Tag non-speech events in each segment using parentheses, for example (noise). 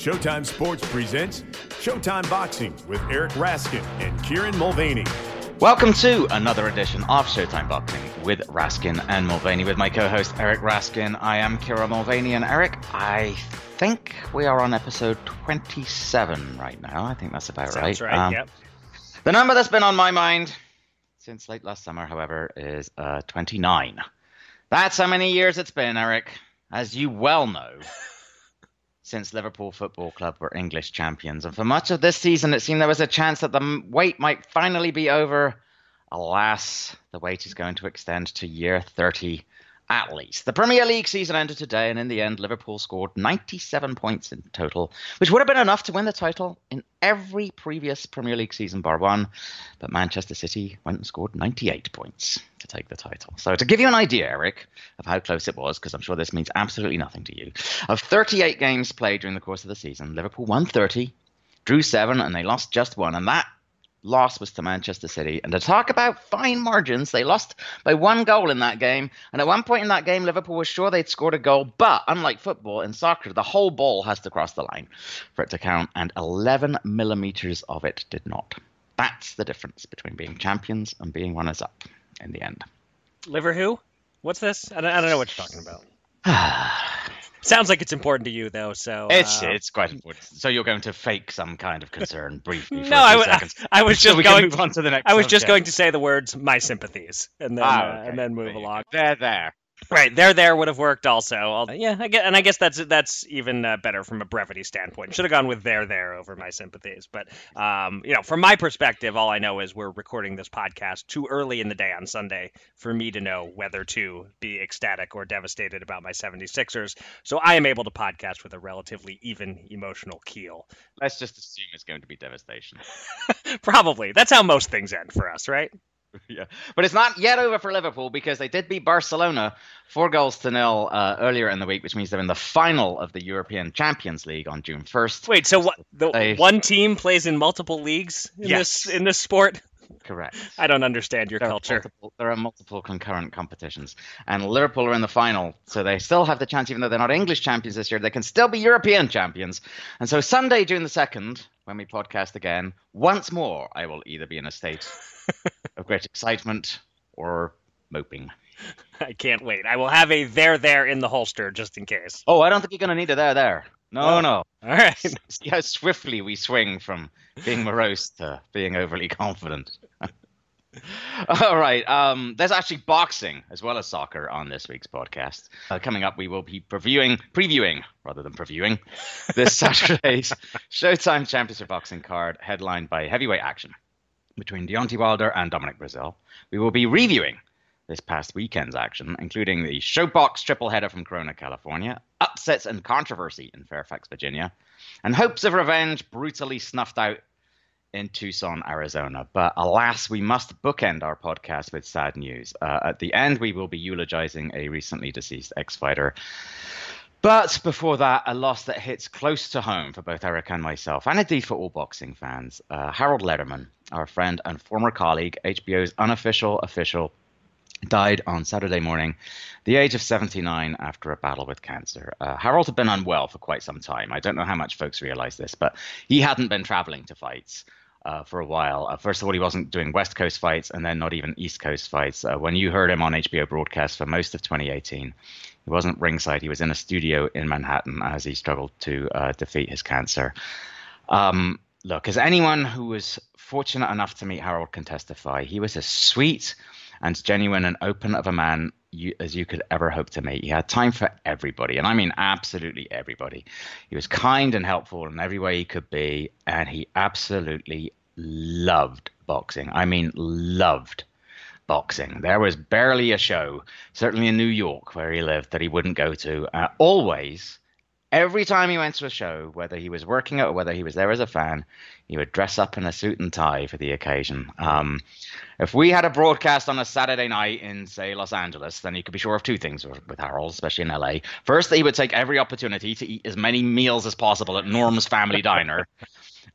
Showtime Sports presents Showtime Boxing with Eric Raskin and Kieran Mulvaney. Welcome to another edition of Showtime Boxing with Raskin and Mulvaney with my co-host Eric Raskin. I am Kieran Mulvaney and Eric, I think we are on episode 27 right now. I think that's about Sounds right. right. Um, yep. The number that's been on my mind since late last summer, however, is uh, 29. That's how many years it's been, Eric. As you well know, since Liverpool Football Club were English champions. And for much of this season, it seemed there was a chance that the wait might finally be over. Alas, the wait is going to extend to year 30 at least. The Premier League season ended today, and in the end, Liverpool scored 97 points in total, which would have been enough to win the title in every previous Premier League season, bar one. But Manchester City went and scored 98 points to take the title. So, to give you an idea, Eric, of how close it was, because I'm sure this means absolutely nothing to you, of 38 games played during the course of the season, Liverpool won 30, drew seven, and they lost just one. And that loss was to Manchester City. And to talk about fine margins, they lost by one goal in that game. And at one point in that game, Liverpool was sure they'd scored a goal. But unlike football, in soccer, the whole ball has to cross the line for it to count. And 11 millimeters of it did not. That's the difference between being champions and being runners up in the end. Liver who? What's this? I don't, I don't know what you're talking about. (sighs) Sounds like it's important to you though. So It's uh, it's quite important. So you're going to fake some kind of concern briefly (laughs) for No, a I few w- seconds. (laughs) I was just going. on to the next. I was just going to say the words "my sympathies" and then Ah, uh, and then move There along. There, there. Right there, there would have worked also. I'll- yeah, I guess, and I guess that's that's even uh, better from a brevity standpoint. Should have gone with there, there over my sympathies. But um, you know, from my perspective, all I know is we're recording this podcast too early in the day on Sunday for me to know whether to be ecstatic or devastated about my 76ers. So I am able to podcast with a relatively even emotional keel. Let's just assume it's going to be devastation. (laughs) Probably that's how most things end for us, right? (laughs) yeah, but it's not yet over for Liverpool because they did beat Barcelona four goals to nil uh, earlier in the week, which means they're in the final of the European Champions League on June first. Wait, so what? The They- one team plays in multiple leagues in Yes. this in this sport? Correct. I don't understand your There are, culture. multiple, there are multiple concurrent competitions, and Liverpool are in the final, so they still have the chance, even though they're not English champions this year, they can still be European champions. And so Sunday, June the second, when we podcast again, once more, I will either be in a state (laughs) of great excitement or moping. I can't wait. I will have a there there in the holster just in case. Oh, I don't think you're going to need it there. There. No, Oh. no. (laughs) All right. See how swiftly we swing from being morose to being overly confident. (laughs) All right. Um, there's actually boxing as well as soccer on this week's podcast. Uh, coming up, we will be previewing, previewing rather than previewing, this (laughs) Saturday's Showtime Championship Boxing card, headlined by heavyweight action between Deontay Wilder and Dominic Breazeale. We will be reviewing this past weekend's action, including the ShoBox triple header from Corona, California, upsets and controversy in Fairfax, Virginia, and hopes of revenge brutally snuffed out in Tucson, Arizona. But alas, we must bookend our podcast with sad news. Uh, at the end, we will be eulogizing a recently deceased ex fighter. But before that, a loss that hits close to home for both Eric and myself, and indeed for all boxing fans. Uh, Harold Lederman, our friend and former colleague, HBO's unofficial official, died on Saturday morning, the age of 79, after a battle with cancer. Uh, Harold had been unwell for quite some time. I don't know how much folks realize this, but he hadn't been traveling to fights. Uh, for a while. Uh, first of all, he wasn't doing West Coast fights, and then not even East Coast fights. Uh, when you heard him on HBO broadcast for most of 2018, he wasn't ringside. He was in a studio in Manhattan as he struggled to uh, defeat his cancer. Um, look, as anyone who was fortunate enough to meet Harold can testify, he was a sweet and genuine and open of a man you, as you could ever hope to meet. He had time for everybody, and I mean absolutely everybody. He was kind and helpful in every way he could be, and he absolutely loved boxing. I mean, loved boxing. There was barely a show, certainly in New York where he lived, that he wouldn't go to. Uh, always, every time he went to a show, whether he was working it or whether he was there as a fan, he would dress up in a suit and tie for the occasion. Um, if we had a broadcast on a Saturday night in, say, Los Angeles, then you could be sure of two things with, with Harold, especially in LA. First, that he would take every opportunity to eat as many meals as possible at Norm's Family Diner.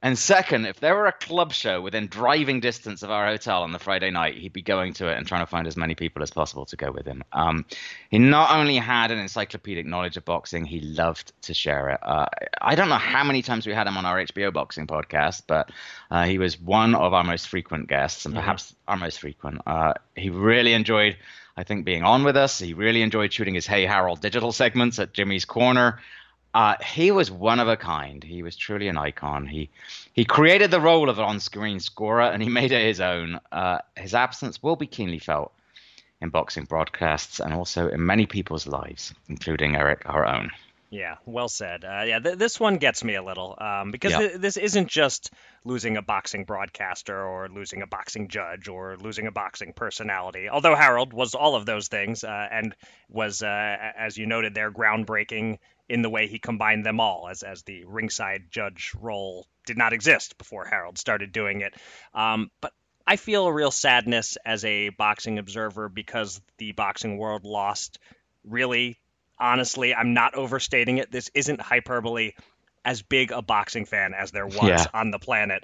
And second, if there were a club show within driving distance of our hotel on the Friday night, he'd be going to it and trying to find as many people as possible to go with him. Um, he not only had an encyclopedic knowledge of boxing, he loved to share it. Uh, I don't know how many times we had him on our HBO boxing podcast, but uh, he was one of our most frequent guests and perhaps mm-hmm. our most frequent. Uh, he really enjoyed. I think being on with us, he really enjoyed shooting his Hey Harold digital segments at Jimmy's Corner. Uh, he was one of a kind. He was truly an icon. He he created the role of an on-screen scorer, and he made it his own. Uh, his absence will be keenly felt in boxing broadcasts and also in many people's lives, including Eric, our own. Yeah, well said. Uh, yeah, th- this one gets me a little um, because yeah. th- this isn't just losing a boxing broadcaster or losing a boxing judge or losing a boxing personality. Although Harold was all of those things uh, and was, uh, as you noted there, groundbreaking in the way he combined them all, as as the ringside judge role did not exist before Harold started doing it. Um, but I feel a real sadness as a boxing observer because the boxing world lost. Really, honestly, I'm not overstating it. This isn't hyperbole. As big a boxing fan as there was yeah. on the planet,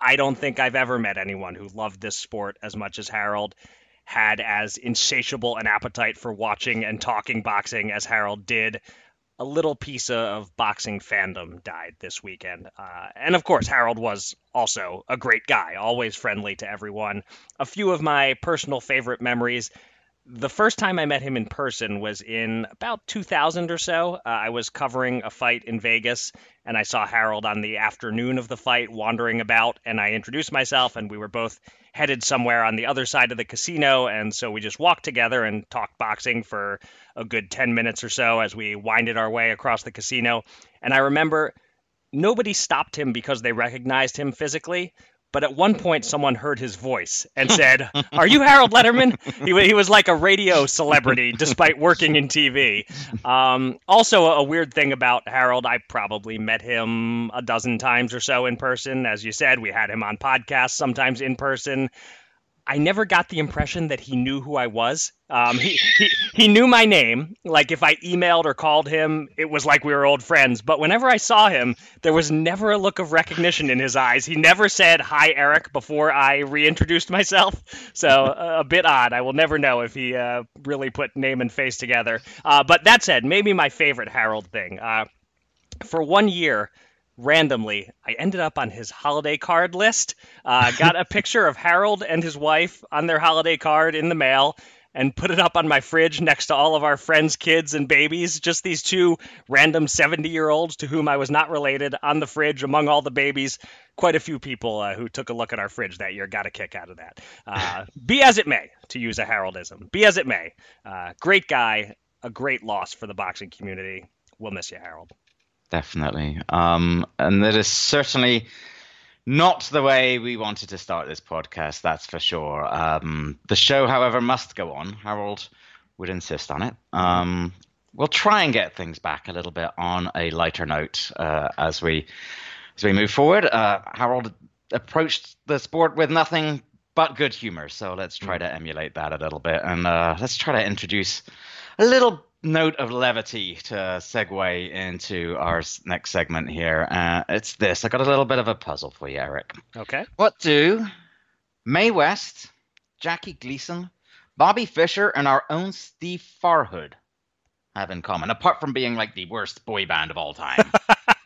I don't think I've ever met anyone who loved this sport as much as Harold had as insatiable an appetite for watching and talking boxing as Harold did a little piece of boxing fandom died this weekend. Uh, and of course, Harold was also a great guy, always friendly to everyone. A few of my personal favorite memories. The first time I met him in person was in about 2000 or so. Uh, I was covering a fight in Vegas, and I saw Harold on the afternoon of the fight wandering about, and I introduced myself, and we were both headed somewhere on the other side of the casino. And so we just walked together and talked boxing for a good 10 minutes or so as we winded our way across the casino. And I remember nobody stopped him because they recognized him physically. But at one point, someone heard his voice and (laughs) said, Are you Harold Lederman? He, he was like a radio celebrity (laughs) despite working in TV. Um, also, a weird thing about Harold, I probably met him a dozen times or so in person. As you said, we had him on podcasts, sometimes in person. I never got the impression that he knew who I was. Um, he, he he knew my name. Like if I emailed or called him, it was like we were old friends. But whenever I saw him, there was never a look of recognition in his eyes. He never said "Hi, Eric" before I reintroduced myself. (laughs) So uh, a bit odd. I will never know if he uh, really put name and face together. Uh, but that said, maybe my favorite Harold thing. Uh, for one year, randomly, I ended up on his holiday card list. Uh, got a (laughs) picture of Harold and his wife on their holiday card in the mail and put it up on my fridge next to all of our friends' kids and babies. Just these two random 70 year olds to whom I was not related on the fridge among all the babies. Quite a few people uh, who took a look at our fridge that year got a kick out of that. Uh, (laughs) be as it may, to use a Haroldism, be as it may. Uh, great guy, a great loss for the boxing community. We'll miss you, Harold. Definitely. Um, and that is certainly not the way we wanted to start this podcast, that's for sure. Um, the show, however, must go on. Harold would insist on it. Um, we'll try and get things back a little bit on a lighter note uh, as we as we move forward. Uh, Harold approached the sport with nothing but good humor, so let's try mm. to emulate that a little bit, and uh, let's try to introduce a little note of levity to segue into our next segment here. Uh, it's this. I got a little bit of a puzzle for you, Eric. Okay. What do Mae West, Jackie Gleason, Bobby Fischer, and our own Steve Farhood have in common, apart from being like the worst boy band of all time?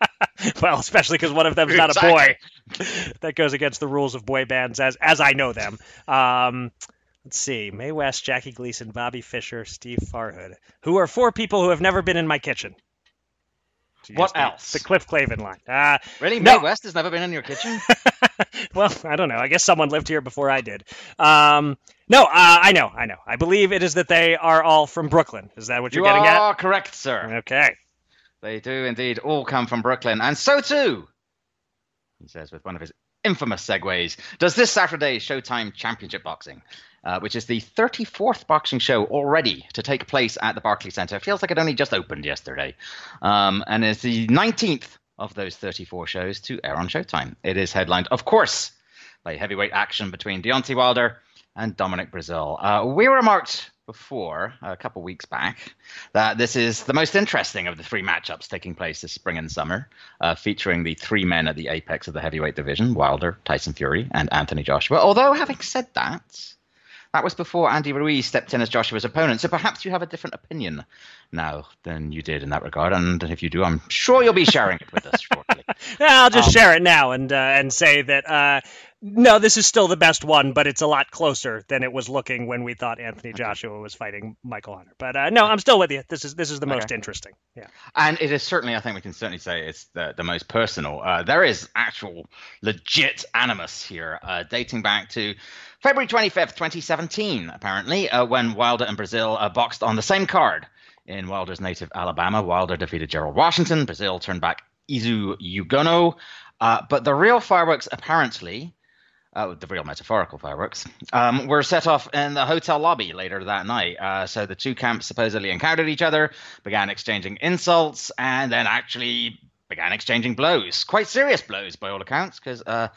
(laughs) well, especially because one of them is not a boy. (laughs) that goes against the rules of boy bands as as I know them. Um, Let's see. Mae West, Jackie Gleason, Bobby Fischer, Steve Farhood, who are four people who have never been in my kitchen. What else? The Cliff Clavin line. Uh, really? No. Mae West has never been in your kitchen? (laughs) well, I don't know. I guess someone lived here before I did. Um, no, uh, I know. I know. I believe it is that they are all from Brooklyn. Is that what you're you getting at? You are correct, sir. Okay. They do indeed all come from Brooklyn. And so too, he says with one of his infamous segues, does this Saturday Showtime Championship Boxing uh, which is the 34th boxing show already to take place at the Barclays Center. It feels like it only just opened yesterday. Um, and it's the 19th of those 34 shows to air on Showtime. It is headlined, of course, by heavyweight action between Deontay Wilder and Dominic Breazeale. Uh, we remarked before, a couple weeks back, that this is the most interesting of the three matchups taking place this spring and summer, uh, featuring the three men at the apex of the heavyweight division Wilder, Tyson Fury, and Anthony Joshua. Although, having said that, that was before Andy Ruiz stepped in as Joshua's opponent, so perhaps you have a different opinion now than you did in that regard. And if you do, I'm sure you'll be sharing it with us (laughs) shortly. yeah, I'll just um, share it now and uh, and say that uh, no, this is still the best one, but it's a lot closer than it was looking when we thought Anthony Joshua was fighting Michael Hunter. But uh, no, I'm still with you. This is this is the most interesting. Yeah, and it is certainly. I think we can certainly say it's the the most personal. Uh, there is actual legit animus here, uh, dating back to February 25th, 2017, apparently, uh, when Wilder and Breazeale uh, boxed on the same card in Wilder's native Alabama. Wilder defeated Gerald Washington. Breazeale turned back Izu Ugonoh. Uh, but the real fireworks apparently uh, the real metaphorical fireworks, um, were set off in the hotel lobby later that night. Uh, so the two camps supposedly encountered each other, began exchanging insults, and then actually began exchanging blows. Quite serious blows, by all accounts, because uh,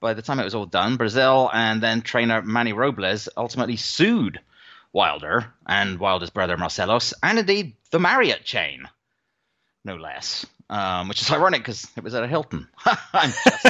by the time it was all done, Breazeale and then trainer Manny Robles ultimately sued Wilder and Wilder's brother Marsellos, and indeed the Marriott chain, no less. Um, which is ironic because it was at a Hilton. (laughs) I'm just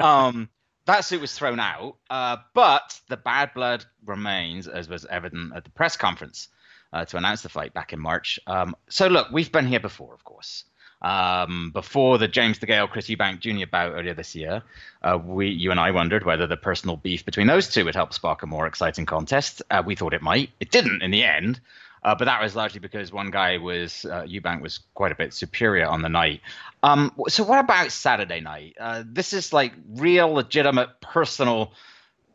um, that suit was thrown out, uh, but the bad blood remains, as was evident at the press conference uh, to announce the fight back in March. Um, so, look, we've been here before, of course. Um, before the James DeGale Chris Eubank Jr. bout earlier this year, uh, we, you and I wondered whether the personal beef between those two would help spark a more exciting contest. Uh, we thought it might. It didn't in the end. Uh, but that was largely because one guy was uh, Eubank was quite a bit superior on the night. Um, so what about Saturday night? Uh, this is like real, legitimate, personal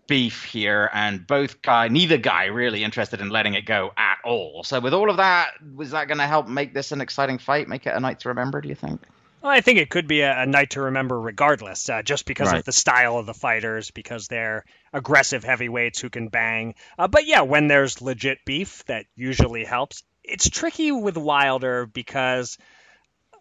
beef here, and both guy, neither guy, really interested in letting it go at all. So with all of that, was that going to help make this an exciting fight? Make it a night to remember? Do you think? Well, I think it could be a, a night to remember regardless, uh, just because right. of the style of the fighters, because they're aggressive heavyweights who can bang. Uh, but yeah, when there's legit beef, that usually helps. It's tricky with Wilder because,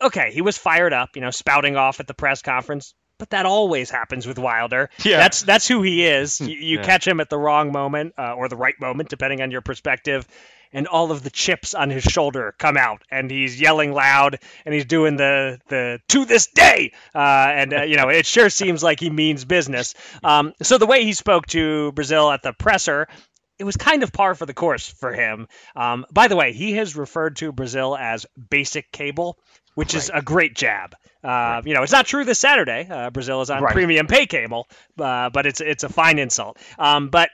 okay, he was fired up, you know, spouting off at the press conference, but that always happens with Wilder. Yeah. That's that's who he is. You, you yeah. catch him at the wrong moment uh, or the right moment, depending on your perspective and all of the chips on his shoulder come out, and he's yelling loud, and he's doing the the to this day, uh, and uh, you know it sure seems like he means business. Um, so the way he spoke to Breazeale at the presser. It was kind of par for the course for him. Um, by the way, he has referred to Breazeale as basic cable, which right. is a great jab. Uh, right. You know, it's not true this Saturday. Uh, Breazeale is on right. premium pay cable, uh, but it's it's a fine insult. Um, but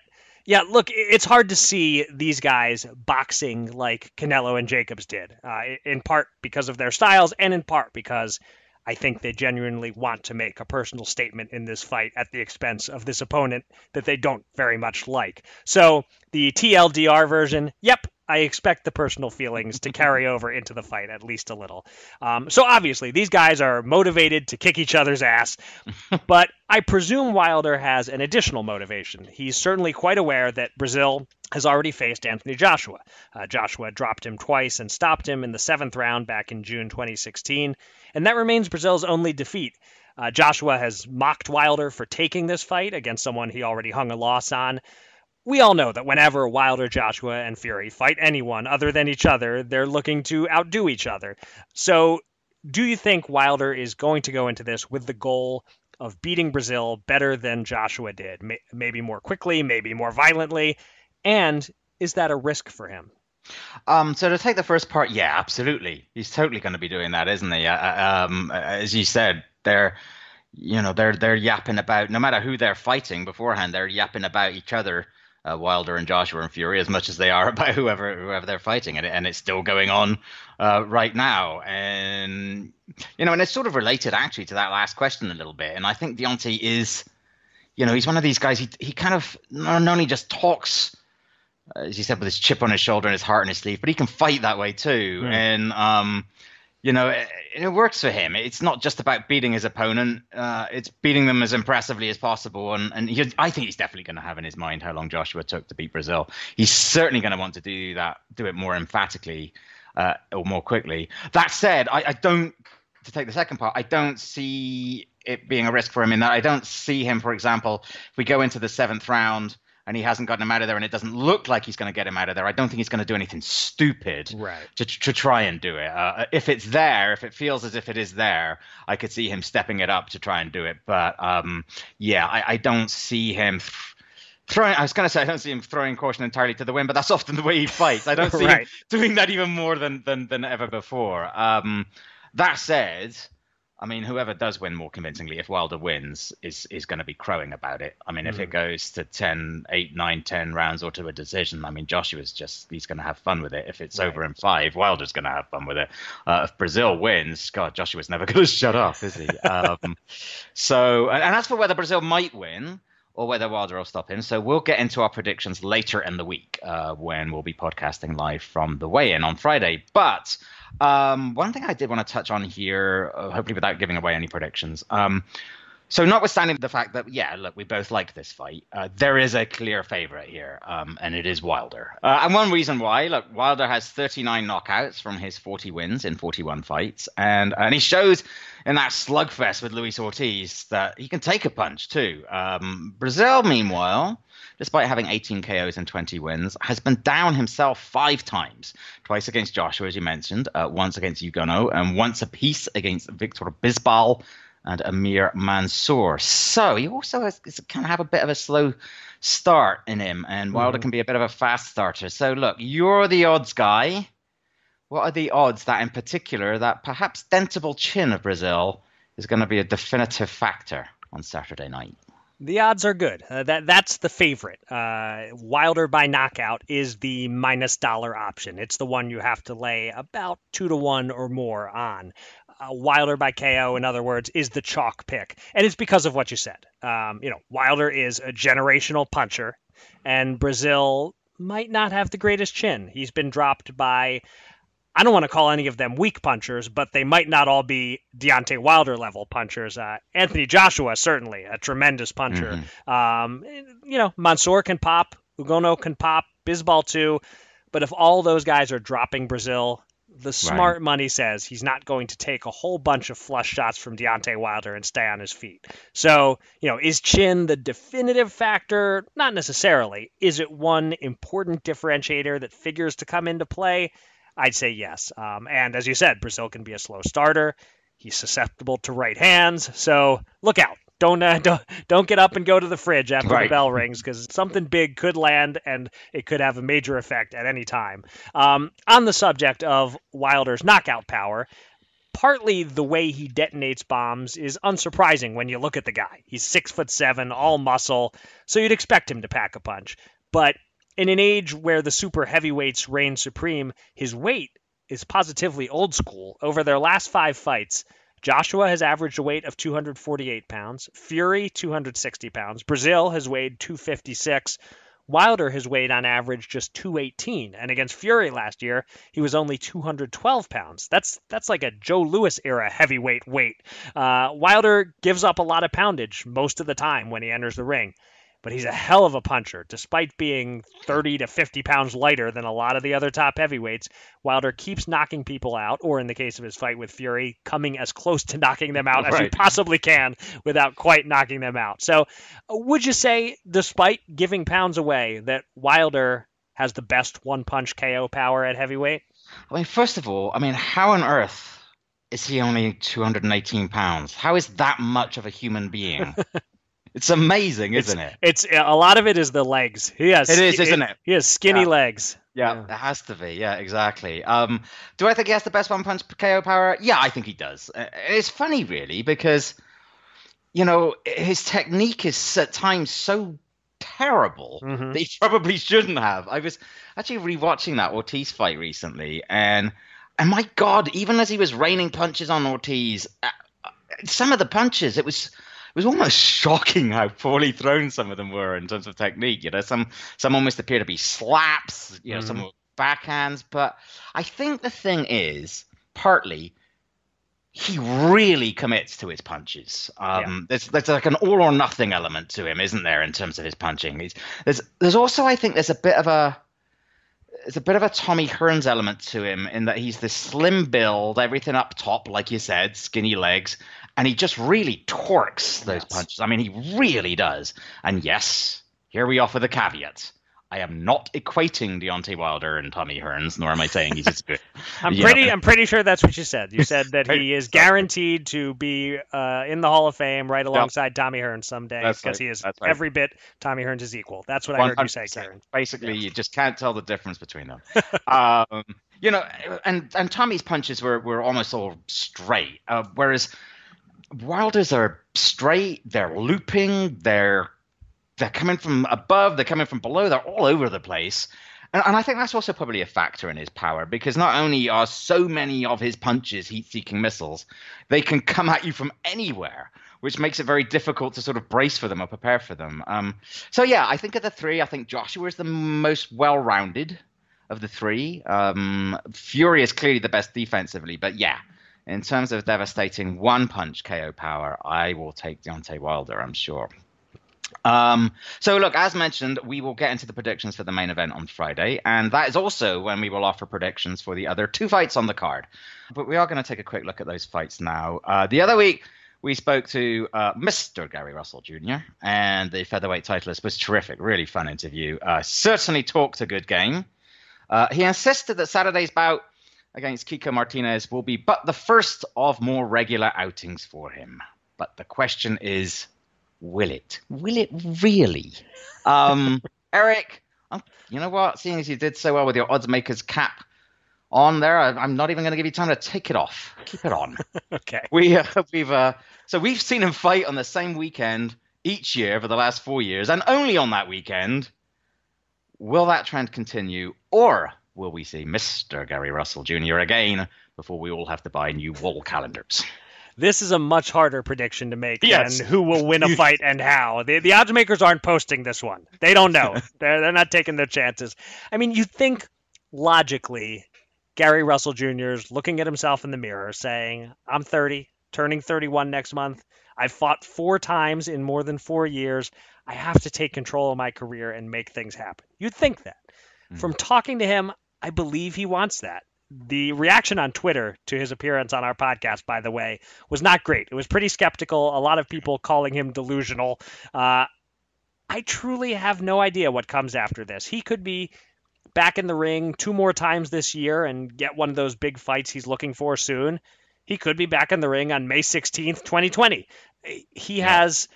yeah, look, it's hard to see these guys boxing like Canelo and Jacobs did, uh, in part because of their styles, and in part because I think they genuinely want to make a personal statement in this fight at the expense of this opponent that they don't very much like. So the TLDR version, yep, I expect the personal feelings to (laughs) carry over into the fight at least a little. Um, so obviously, these guys are motivated to kick each other's ass, (laughs) but I presume Wilder has an additional motivation. He's certainly quite aware that Breazeale has already faced Anthony Joshua. Uh, Joshua dropped him twice and stopped him in the seventh round back in June 2016, and that remains Breazeale's only defeat. Uh, Joshua has mocked Wilder for taking this fight against someone he already hung a loss on we all know that whenever Wilder, Joshua, and Fury fight anyone other than each other, they're looking to outdo each other. So, do you think Wilder is going to go into this with the goal of beating Breazeale better than Joshua did? Maybe more quickly, maybe more violently? And is that a risk for him? Um, so to take the first part, yeah, absolutely. He's totally going to be doing that, isn't he? Uh, uh um, as you said, they're, you know, they're they're yapping about. No matter who they're fighting beforehand, they're yapping about each other uh, Wilder and Joshua and Fury as much as they are (laughs) about whoever whoever they're fighting, and, and it's still going on uh, right now. And you know, and it's sort of related actually to that last question a little bit. And I think Deontay is, you know, he's one of these guys. He he kind of not only just talks, as you said, with his chip on his shoulder and his heart in his sleeve, but he can fight that way too. Mm. And um, you know, it, it, works for him. It's not just about beating his opponent; uh, it's beating them as impressively as possible. And and he, I think he's definitely going to have in his mind how long Joshua took to beat Breazeale. He's certainly going to want to do that, do it more emphatically uh, or more quickly. That said, I, I don't. To take the second part, I don't see it being a risk for him in that I don't see him, for example, if we go into the seventh round and he hasn't gotten him out of there, and it doesn't look like he's going to get him out of there, I don't think he's going to do anything stupid Right. to, to try and do it. Uh, if it's there, if it feels as if it is there, I could see him stepping it up to try and do it. But um, yeah, I, I don't see him. Throwing, I was going to say I don't see him throwing caution entirely to the wind, but that's (laughs) often the way he fights. I don't (laughs) see Right. him doing that even more than than, than ever before. Um, that said, I mean, whoever does win more convincingly, if Wilder wins, is is going to be crowing about it. I mean, if it goes to 10, 8, 9, 10 rounds or to a decision, I mean, Joshua's just, he's going to have fun with it. If it's over in five, Wilder's going to have fun with it. Uh, if Breazeale wins, God, Joshua's never (laughs) going to shut up, is he? (laughs) um, so, and, and as for whether Breazeale might win, or whether Wilder will stop him. So we'll get into our predictions later in the week uh, when we'll be podcasting live from the weigh-in on Friday. But um, one thing I did want to touch on here, uh, hopefully without giving away any predictions. Um, so notwithstanding the fact that yeah, look, we both liked this fight, uh, there is a clear favorite here, um, and it is Wilder. Uh, and one reason why, look, Wilder has 39 knockouts from his 40 wins in 41 fights, and and he shows in that slugfest with Luis Ortiz that he can take a punch too. Um, Breazeale, meanwhile, despite having 18 KOs and 20 wins, has been down himself five times. Twice against Joshua, as you mentioned, uh, once against Ugonoh, and once apiece against Victor Bisbal and Amir Mansour. So he also has, can have a bit of a slow start in him, and Wilder can be a bit of a fast starter. So look, you're the odds guy. What are the odds that, in particular, that perhaps dentable chin of Breazeale is going to be a definitive factor on Saturday night? The odds are good. Uh, that that's the favorite. Uh, Wilder by knockout is the minus dollar option. It's the one you have to lay about two to one or more on. Uh, Wilder by KO, in other words, is the chalk pick, and it's because of what you said. Um, you know, Wilder is a generational puncher, and Breazeale might not have the greatest chin. He's been dropped by. I don't want to call any of them weak punchers, but they might not all be Deontay Wilder level punchers. Uh, Anthony Joshua, certainly a tremendous puncher. Um, you know, Mansour can pop, Ugonoh can pop, Bisbal too. But if all those guys are dropping Breazeale, the smart money says he's not going to take a whole bunch of flush shots from Deontay Wilder and stay on his feet. So, you know, is chin the definitive factor? Not necessarily. Is it one important differentiator that figures to come into play? I'd say yes. Um, and as you said, Breazeale can be a slow starter. He's susceptible to right hands, so look out. Don't uh, (laughs) don't don't get up and go to the fridge after the bell rings because something big could land and it could have a major effect at any time. Um, on the subject of Wilder's knockout power, partly the way he detonates bombs is unsurprising when you look at the guy. He's six foot seven, all muscle, so you'd expect him to pack a punch. But in an age where the super heavyweights reign supreme, his weight is positively old school. Over their last five fights, Joshua has averaged a weight of 248 pounds, Fury 260 pounds, Breazeale has weighed 256. Wilder has weighed on average just 218, and against Fury last year, he was only 212 pounds. That's that's like a Joe Louis era heavyweight weight. Uh, Wilder gives up a lot of poundage most of the time when he enters the ring, but he's a hell of a puncher. Despite being 30 to 50 pounds lighter than a lot of the other top heavyweights, Wilder keeps knocking people out, or in the case of his fight with Fury, coming as close to knocking them out as you Right. possibly can without quite knocking them out. So, would you say, despite giving pounds away, that Wilder has the best one punch KO power at heavyweight? I mean, first of all, I mean, how on earth is he only 218 pounds? How is that much of a human being? (laughs) it's amazing, isn't it? It's a lot of it is the legs. He has It is, isn't it? He has skinny Yeah. legs. Yeah, it has to be. Yeah, exactly. Um, do I think he has the best one punch KO power? Yeah, I think he does. Uh, It's funny, really, because you know his technique is at times so terrible Mhm. that he (laughs) probably shouldn't have. I was actually rewatching that Ortiz fight recently, and and my God, even as he was raining punches on Ortiz, uh, uh, some of the punches it was. It was almost (laughs) shocking how poorly thrown some of them were in terms of technique. You know, some some almost appear to be slaps. You know, some were backhands. But I think the thing is partly he really commits to his punches. Um, There's there's like an all or nothing element to him, isn't there, in terms of his punching? He's, there's there's also I think there's a bit of a there's a bit of a Tommy Hearns element to him in that he's this slim build, everything up top, like you said, skinny legs, and he just really torques those Yes. punches. I mean, he really does. And yes, here we are offer the caveat. I am not equating Deontay Wilder and Tommy Hearns, nor am I saying he's as good. (laughs) I'm pretty. I'm pretty sure that's what you said. You said that he (laughs) is guaranteed to be uh, in the Hall of Fame right alongside yep. Tommy Hearns someday because right. he is right. every bit Tommy Hearns is equal. That's what I heard you say, Kieran. Basically, you just can't tell the difference between them. (laughs) um, you know, and and Tommy's punches were were almost all straight, uh, whereas Wilder's are straight. They're looping. They're they're coming from above, they're coming from below, they're all over the place. And, and I think that's also probably a factor in his power because not only are so many of his punches heat seeking missiles, they can come at you from anywhere, which makes it very difficult to sort of brace for them or prepare for them. Um, so, yeah, I think of the three, I think Joshua is the most well rounded of the three. Um, Fury is clearly the best defensively, but yeah, in terms of devastating one punch KO power, I will take Deontay Wilder, I'm sure. Um, so, look, as mentioned, we will get into the predictions for the main event on Friday, and that is also when we will offer predictions for the other two fights on the card. But we are going to take a quick look at those fights now. Uh, the other week, we spoke to uh, Mr. Gary Russell Jr., and the featherweight titleist was terrific, really fun interview. Uh, certainly talked a good game. Uh, he insisted that Saturday's bout against Kiko Martinez will be but the first of more regular outings for him. But the question is will it? Will it really? (laughs) Um, Eric, um, you know what? Seeing as you did so well with your odds makers cap on there, I, am not even going to give you time to take it off. Keep it on. (laughs) okay. We uh, we've uh, so we've seen him fight on the same weekend each year for the last four years, and only on that weekend. Will that trend continue, or will we see Mr. Gary Russell Jr. again before we all have to buy new wall calendars? This is a much harder prediction to make yes. than who will win a (laughs) fight and how. The, the odds makers aren't posting this one. They don't know. (laughs) they're, they're not taking their chances. I mean, you think logically, Gary Russell Jr. is looking at himself in the mirror saying, I'm 30, turning 31 next month. I've fought four times in more than four years. I have to take control of my career and make things happen. You'd think that. Mm. From talking to him, I believe he wants that the reaction on Twitter to his appearance on our podcast, by the way, was not great. It was pretty skeptical. A lot of people calling him delusional. Uh, I truly have no idea what comes after this. He could be back in the ring two more times this year and get one of those big fights he's looking for soon. He could be back in the ring on May 16th, 2020. He yeah. has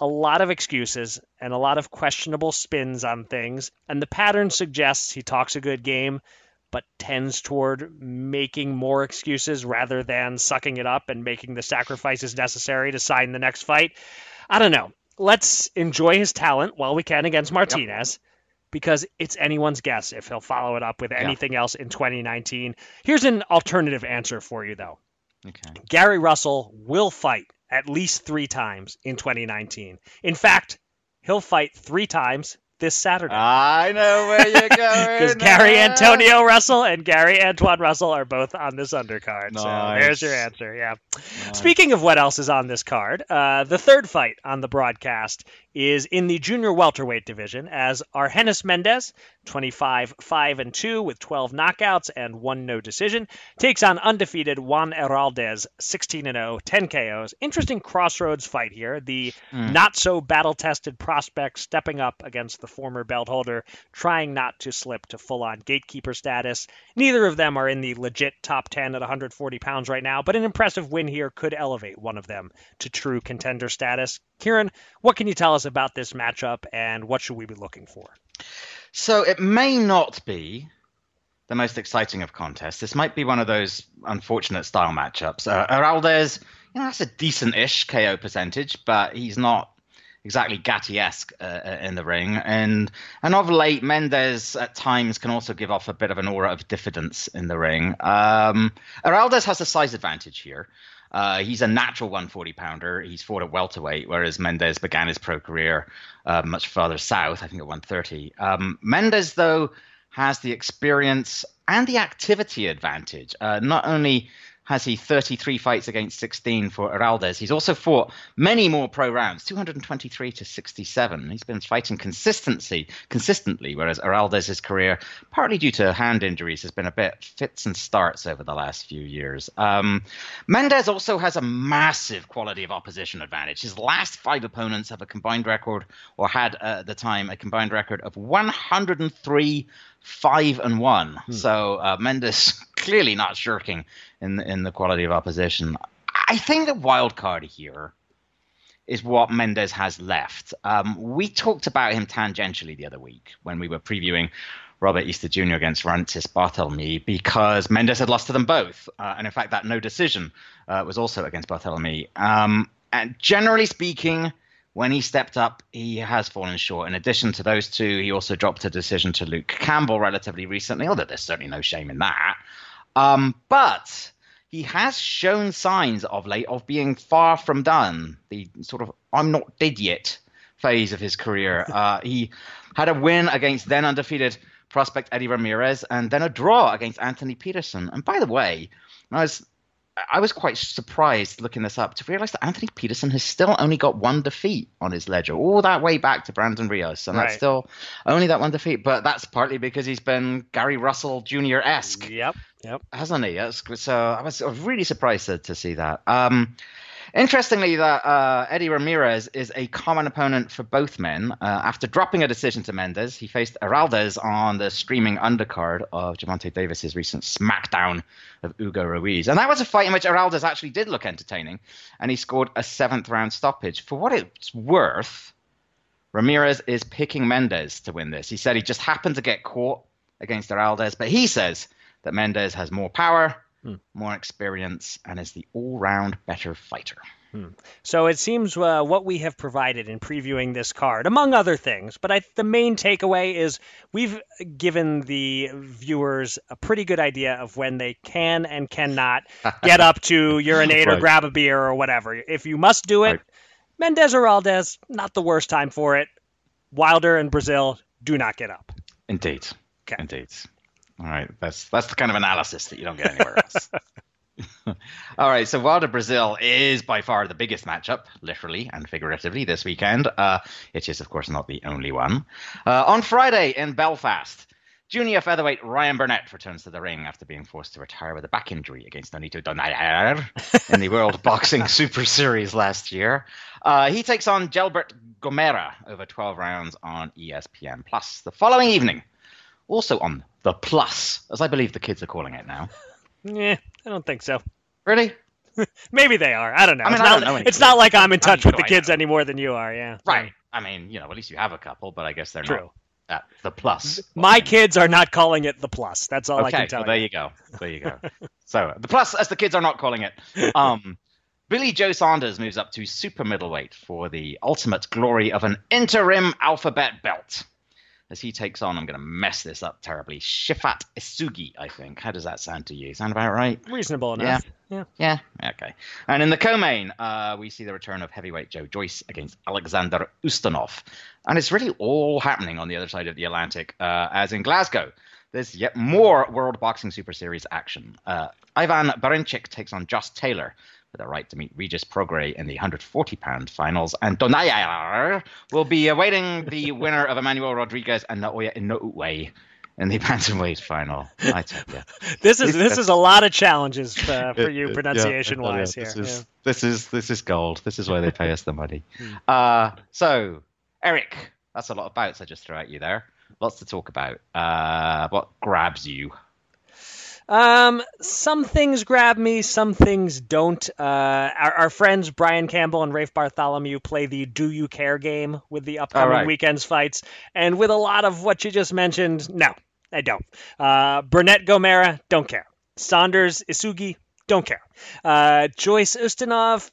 a lot of excuses and a lot of questionable spins on things, and the pattern suggests he talks a good game but tends toward making more excuses rather than sucking it up and making the sacrifices necessary to sign the next fight. I don't know. Let's enjoy his talent while we can against Martinez. Yep. Because it's anyone's guess if he'll follow it up with anything else in 2019. Here's an alternative answer for you, though. Okay. Gary Russell will fight at least three times in 2019. In fact, he'll fight three times this Saturday. I know where you're (laughs) going. Because Gary Antonio Russell and Gary Antuanne Russell are both on this undercard. Nice. So there's your answer. Yeah. Nice. Speaking of what else is on this card, uh, the third fight on the broadcast is in the junior welterweight division as Argenis Mendez, 25 5 and 2 with 12 knockouts and one no decision, takes on undefeated Juan Heraldez, 16 and 0, 10 KOs. Interesting crossroads fight here. The mm. not so battle tested prospect stepping up against the former belt holder, trying not to slip to full on gatekeeper status. Neither of them are in the legit top 10 at 140 pounds right now, but an impressive win here could elevate one of them to true contender status. Kieran, what can you tell us about this matchup and what should we be looking for? So it may not be the most exciting of contests. This might be one of those unfortunate style matchups. Uh, Heraldez, you know, that's a decent-ish KO percentage, but he's not exactly Gatti-esque uh, uh, in the ring. And and of late, Mendez at times can also give off a bit of an aura of diffidence in the ring. Um, Heraldez has a size advantage here. Uh, he's a natural 140 pounder. He's fought at welterweight, whereas Mendez began his pro career uh, much farther south, I think at 130. Um, Mendez, though, has the experience and the activity advantage. Uh, not only has he 33 fights against 16 for Heraldez. He's also fought many more pro rounds, 223 to 67. He's been fighting consistency, consistently, whereas Heraldez's career, partly due to hand injuries, has been a bit fits and starts over the last few years. Um, Mendez also has a massive quality of opposition advantage. His last five opponents have a combined record, or had uh, at the time a combined record of 103 five and one. Hmm. So uh, Mendez (laughs) clearly not shirking in the, in the quality of opposition. I think the wild card here is what Mendez has left. Um, we talked about him tangentially the other week when we were previewing Robert Easter Jr. against Rances Barthelemy because Mendez had lost to them both. Uh, and in fact, that no decision uh, was also against Barthelemy. Um, and generally speaking, when he stepped up, he has fallen short. In addition to those two, he also dropped a decision to Luke Campbell relatively recently, although there's certainly no shame in that. Um, but he has shown signs of late of being far from done. The sort of I'm not dead yet phase of his career. (laughs) Uh, he had a win against then undefeated prospect Eddie Ramirez and then a draw against Anthony Peterson. And by the way, I was I was quite surprised looking this up to realize that Anthony Peterson has still only got one defeat on his ledger, all that way back to Brandon Rios, and right. that's still only that one defeat. But that's partly because he's been Gary Russell Jr. esque. Yep, yep, hasn't he? So I was, I was really surprised to, to see that. Um, Interestingly, that uh, Eddie Ramirez is a common opponent for both men. Uh, after dropping a decision to Mendez, he faced Heraldez on the streaming undercard of Gervonta Davis's recent smackdown of Hugo Ruiz. And that was a fight in which Heraldez actually did look entertaining, and he scored a seventh round stoppage. For what it's worth, Ramirez is picking Mendez to win this. He said he just happened to get caught against Heraldez, but he says that Mendez has more power hmm. more experience, and is the all round better fighter. Hmm. So it seems uh, what we have provided in previewing this card, among other things, but I, the main takeaway is we've given the viewers a pretty good idea of when they can and cannot (laughs) get up to urinate right. or grab a beer or whatever. If you must do it, right. Mendez or Aldez, not the worst time for it. Wilder and Breazeale do not get up. Indeed. Okay. Indeed. All right, that's that's the kind of analysis that you don't get anywhere else. (laughs) All right, so Wilder Breazeale is by far the biggest matchup, literally and figuratively, this weekend. Uh, it is, of course, not the only one. Uh, on Friday in Belfast, junior featherweight Ryan Burnett returns to the ring after being forced to retire with a back injury against Nonito Donaire (laughs) in the World Boxing Super Series last year. Uh, he takes on Jelbirt Gomera over 12 rounds on ESPN Plus the following evening. Also on the Plus, as I believe the kids are calling it now. Yeah, I don't think so. Really? (laughs) Maybe they are. I don't know. I mean, it's I not, don't know It's not like I'm in touch with the kids any more than you are. Yeah. Right. I mean, you know, at least you have a couple, but I guess they're True. not at the plus. My kids are not calling it the plus. That's all okay, I can tell well. There you go. There you go. (laughs) so the plus, as the kids are not calling it. (laughs) Um, Billy Joe Saunders moves up to super middleweight for the ultimate glory of an interim alphabet belt as he takes on, I'm going to mess this up terribly, Shefat Isufi, I think. How does that sound to you? Sound about right? Reasonable enough. Yeah. Yeah. yeah. Okay. And in the co-main, uh, we see the return of heavyweight Joe Joyce against Alexander Ustinov. And it's really all happening on the other side of the Atlantic, uh, as in Glasgow. There's yet more World Boxing Super Series action. Uh, Ivan Baranchyk takes on Josh Taylor with a right to meet Regis Prograis in the 140 pound finals. And Donaire will be awaiting the (laughs) winner of Emmanuel Rodriguez and Naoya Inoue in the (laughs) bantamweight final. I tell you. this is this (laughs) is a lot of challenges uh, for you pronunciation yeah, wise yeah, this here. Is, yeah. This is this is gold. This is why they pay us the money. Hmm. uh, so, Eric, that's a lot of bouts I just threw at you there. Lots to talk about. Uh, what grabs you? Um, some things grab me, some things don't. Uh, our, our, friends Brian Campbell and Rafe Bartholomew play the "Do You Care" game with the upcoming right. weekend's fights, and with a lot of what you just mentioned, no, I don't. Uh, Burnett Gomera, don't care. Saunders Isufi, don't care. Uh, Joyce Ustinov,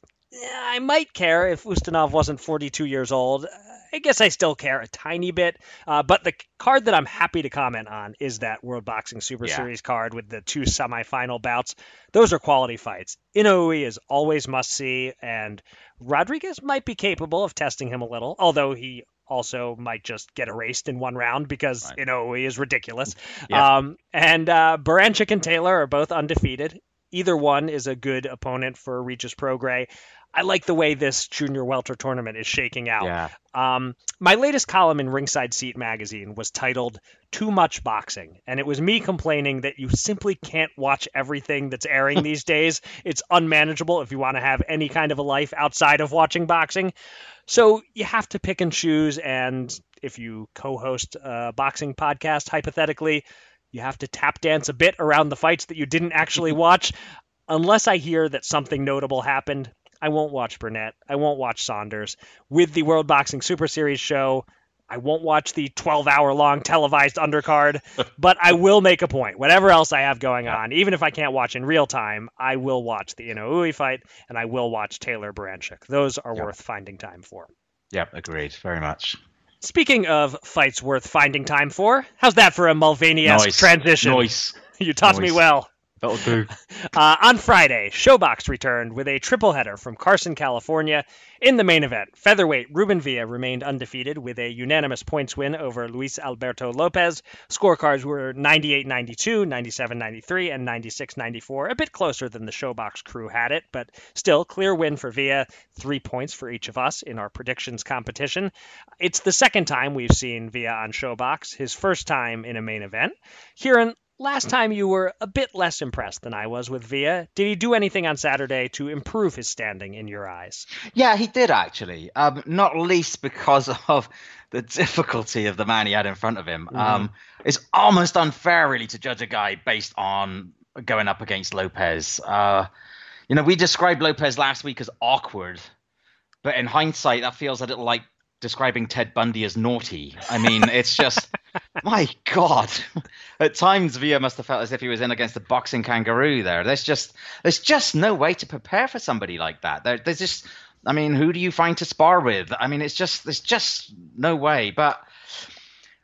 I might care if Ustinov wasn't 42 years old. I guess I still care a tiny bit. Uh, but the card that I'm happy to comment on is that World Boxing Super yeah. Series card with the two semifinal bouts. Those are quality fights. Inoue is always must see, and Rodriguez might be capable of testing him a little, although he also might just get erased in one round because right. Inoue is ridiculous. Yeah. Um, and uh, Baranchyk and Taylor are both undefeated. either one is a good opponent for Regis Prograis. I like the way this junior welter tournament is shaking out. Yeah. Um, my latest column in Ringside Seat magazine was titled Too Much Boxing, and it was me complaining that you simply can't watch everything that's airing (laughs) these days. It's unmanageable if you want to have any kind of a life outside of watching boxing. So you have to pick and choose, and if you co host a boxing podcast, hypothetically, you have to tap dance a bit around the fights that you didn't actually (laughs) watch. Unless I hear that something notable happened, I won't watch Burnett. I won't watch Saunders. With the World Boxing Super Series show, I won't watch the 12 hour long televised undercard, (laughs) but I will make a point. Whatever else I have going on, even if I can't watch in real time, I will watch the Inoue fight and I will watch Taylor Baranchyk. Those are Yep. worth finding time for. Yep, agreed. Very much. Speaking of fights worth finding time for, how's that for a Mulvaney Nice. transition? Nice. (laughs) You taught me well. That'll do. (laughs) Uh, on Friday, ShoBox returned with a triple header from Carson, California. In the main event, featherweight Ruben Villa remained undefeated with a unanimous points win over Luis Alberto Lopez. Scorecards were 98 92, 97 93, and 96 94. A bit closer than the ShoBox crew had it, but still, clear win for Villa. Three points for each of us in our predictions competition. It's the second time we've seen Villa on ShoBox, his first time in a main event. Kieran, last time you were a bit less impressed than I was with Villa. Did he do anything on Saturday to improve his standing in your eyes? Yeah, he did actually. Um, not least because (laughs) of the difficulty of the man he had in front of him. Um, it's almost unfair, really, to judge a guy based on going up against Lopez. Uh, you know, we described Lopez last week as awkward, but in hindsight, that feels a little like describing Ted Bundy as naughty. I mean, it's just, (laughs) my God. At times, Villa must have felt as if he was in against a boxing kangaroo. There, there's just, there's just no way to prepare for somebody like that. There, there's just, I mean, who do you find to spar with? I mean, it's just, there's just no way. But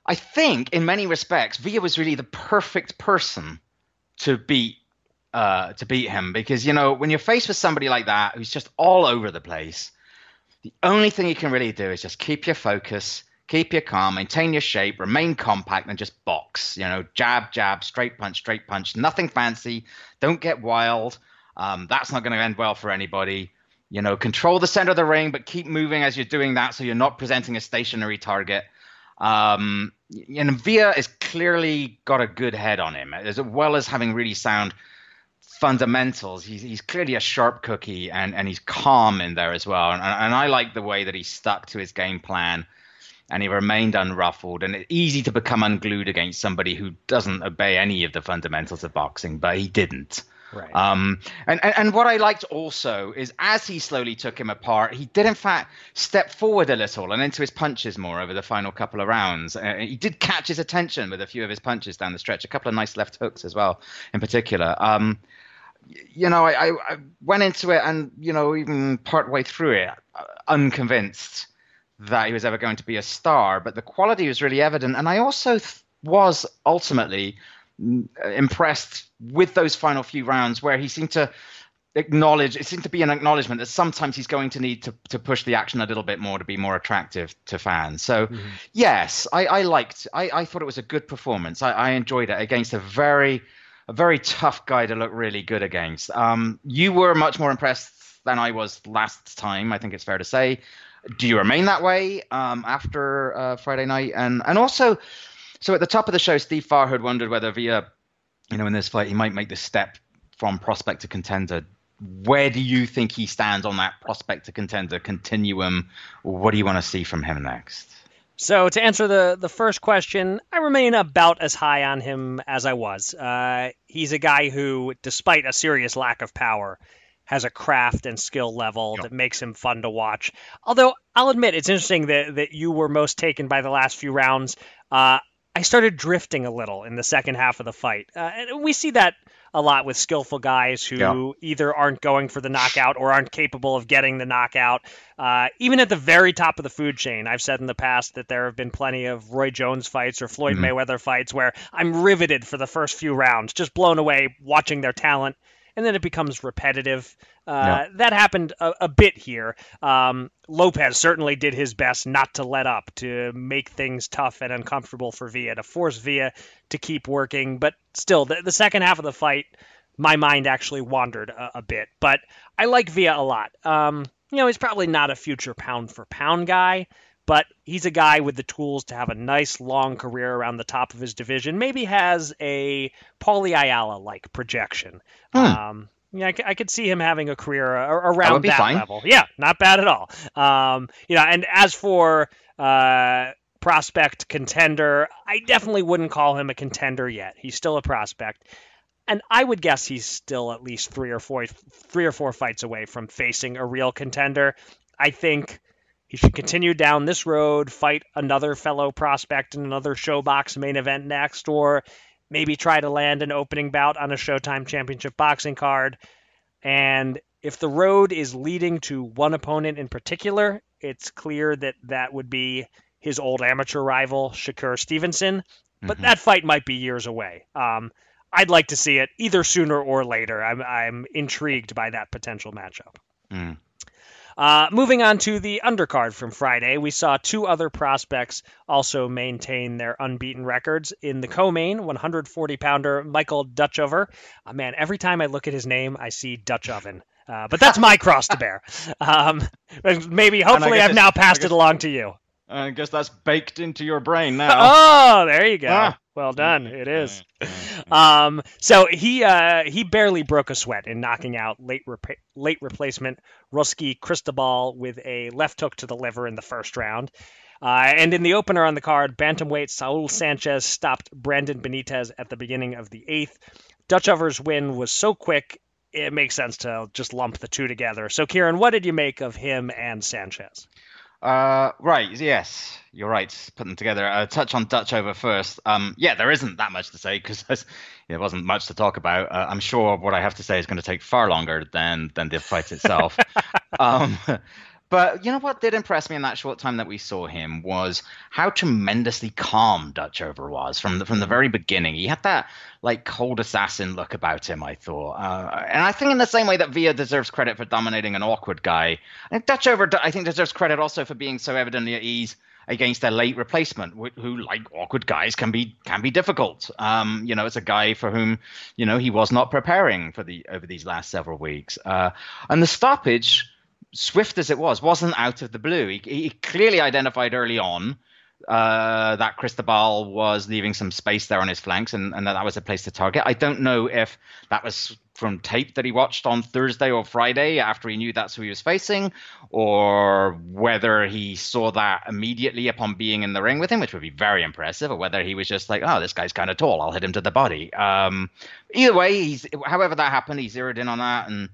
I think, in many respects, Villa was really the perfect person to beat uh, to beat him because you know when you're faced with somebody like that who's just all over the place, the only thing you can really do is just keep your focus, keep your calm, maintain your shape, remain compact, and just box. You know, jab, jab, straight punch, straight punch. Nothing fancy. Don't get wild. Um, that's not going to end well for anybody. You know, control the center of the ring, but keep moving as you're doing that, so you're not presenting a stationary target. Um, know, Villa is clearly got a good head on him, as well as having really sound fundamentals. He's, he's clearly a sharp cookie and, and he's calm in there as well. And, and I like the way that he stuck to his game plan and he remained unruffled. And it's easy to become unglued against somebody who doesn't obey any of the fundamentals of boxing, but he didn't. Right. Um, and, and, and what I liked also is as he slowly took him apart, he did in fact step forward a little and into his punches more over the final couple of rounds. Uh, he did catch his attention with a few of his punches down the stretch, a couple of nice left hooks as well, in particular. Um, you know, I, I, I went into it and, you know, even part way through it, uh, unconvinced that he was ever going to be a star, but the quality was really evident. And I also th- was ultimately mm, impressed with those final few rounds where he seemed to acknowledge it seemed to be an acknowledgement that sometimes he's going to need to, to push the action a little bit more to be more attractive to fans. So yes I, I liked I, I thought it was a good performance. I, I enjoyed it against a very a very tough guy to look really good against. Um, you were much more impressed than I was last time I think it's fair to say do you remain that way um, after uh, Friday night and and also so at the top of the show Steve Farhood wondered whether Villa you know, in this fight, he might make the step from prospect to contender. Where do you think he stands on that prospect to contender continuum? What do you want to see from him next? So to answer the the first question, I remain about as high on him as I was. Uh, he's a guy who, despite a serious lack of power, has a craft and skill level Yep. that makes him fun to watch. Although I'll admit, it's interesting that that you were most taken by the last few rounds. Uh, I started drifting a little in the second half of the fight, uh, and we see that a lot with skillful guys who Yeah. either aren't going for the knockout or aren't capable of getting the knockout. Uh, even at the very top of the food chain, I've said in the past that there have been plenty of Roy Jones fights or Floyd Mhm. Mayweather fights where I'm riveted for the first few rounds, just blown away watching their talent, and then it becomes repetitive. Uh, That happened a, a bit here. Um, Lopez certainly did his best not to let up, to make things tough and uncomfortable for Villa, to force Villa to keep working. But still, the, the second half of the fight my mind actually wandered a, a bit. But I like Villa a lot. Um, you know, he's probably not a future pound for pound guy, but he's a guy with the tools to have a nice long career around the top of his division. Maybe has a Paulie Ayala like projection. Hmm. Um, yeah, I, I, could see him having a career around that, that level. Yeah, not bad at all. Um, you know, and as for uh, prospect contender, I definitely wouldn't call him a contender yet. He's still a prospect and I would guess he's still at least three or four three or four fights away from facing a real contender. I think he should continue down this road, fight another fellow prospect in another ShoBox main event next, or maybe try to land an opening bout on a Showtime Championship boxing card. And if the road is leading to one opponent in particular, it's clear that that would be his old amateur rival, Shakur Stevenson. But mm-hmm. that fight might be years away. Um, I'd like to see it either sooner or later. I'm I'm intrigued by that potential matchup. Mm. Uh, moving on to the undercard from Friday, we saw two other prospects also maintain their unbeaten records. In the co-main, 140 pounder Michael Dutchover. Uh, man, every time I look at his name, I see Dutch oven. Uh, but that's my cross to bear. (laughs) Um, maybe, hopefully, I've now passed it along to you. I guess that's baked into your brain now. (laughs) Oh, there you go. Ah. Well done. It is. Um, so he uh, he barely broke a sweat in knocking out late rep- late replacement Roski Cristobal with a left hook to the liver in the first round. Uh, and in the opener on the card, bantamweight Saul Sanchez stopped Brandon Benitez at the beginning of the eighth. Dutchover's win was so quick, it makes sense to just lump the two together. So, Kieran, what did you make of him and Sanchez? Uh, right. Yes, you're right. Putting them together. A touch on Dutchover first. Um, yeah, there isn't that much to say because (laughs) there wasn't much to talk about. Uh, I'm sure what I have to say is going to take far longer than than the fight itself. (laughs) um, but you know what did impress me in that short time that we saw him was how tremendously calm Dutchover was from the, from the very beginning. He had that like cold assassin look about him. I thought, uh, and I think in the same way that Villa deserves credit for dominating an awkward guy, I think Dutchover I think deserves credit also for being so evidently at ease against a late replacement who like awkward guys can be can be difficult um, you know it's a guy for whom you know he was not preparing for the over these last several weeks uh, and the stoppage swift as it was, wasn't out of the blue. He, he clearly identified early on uh, that Cristobal was leaving some space there on his flanks and, and that, that was a place to target. I don't know if that was from tape that he watched on Thursday or Friday after he knew that's who he was facing, or whether he saw that immediately upon being in the ring with him, which would be very impressive, or whether he was just like, oh, this guy's kind of tall, I'll hit him to the body. Um, either way, he's however that happened, he zeroed in on that and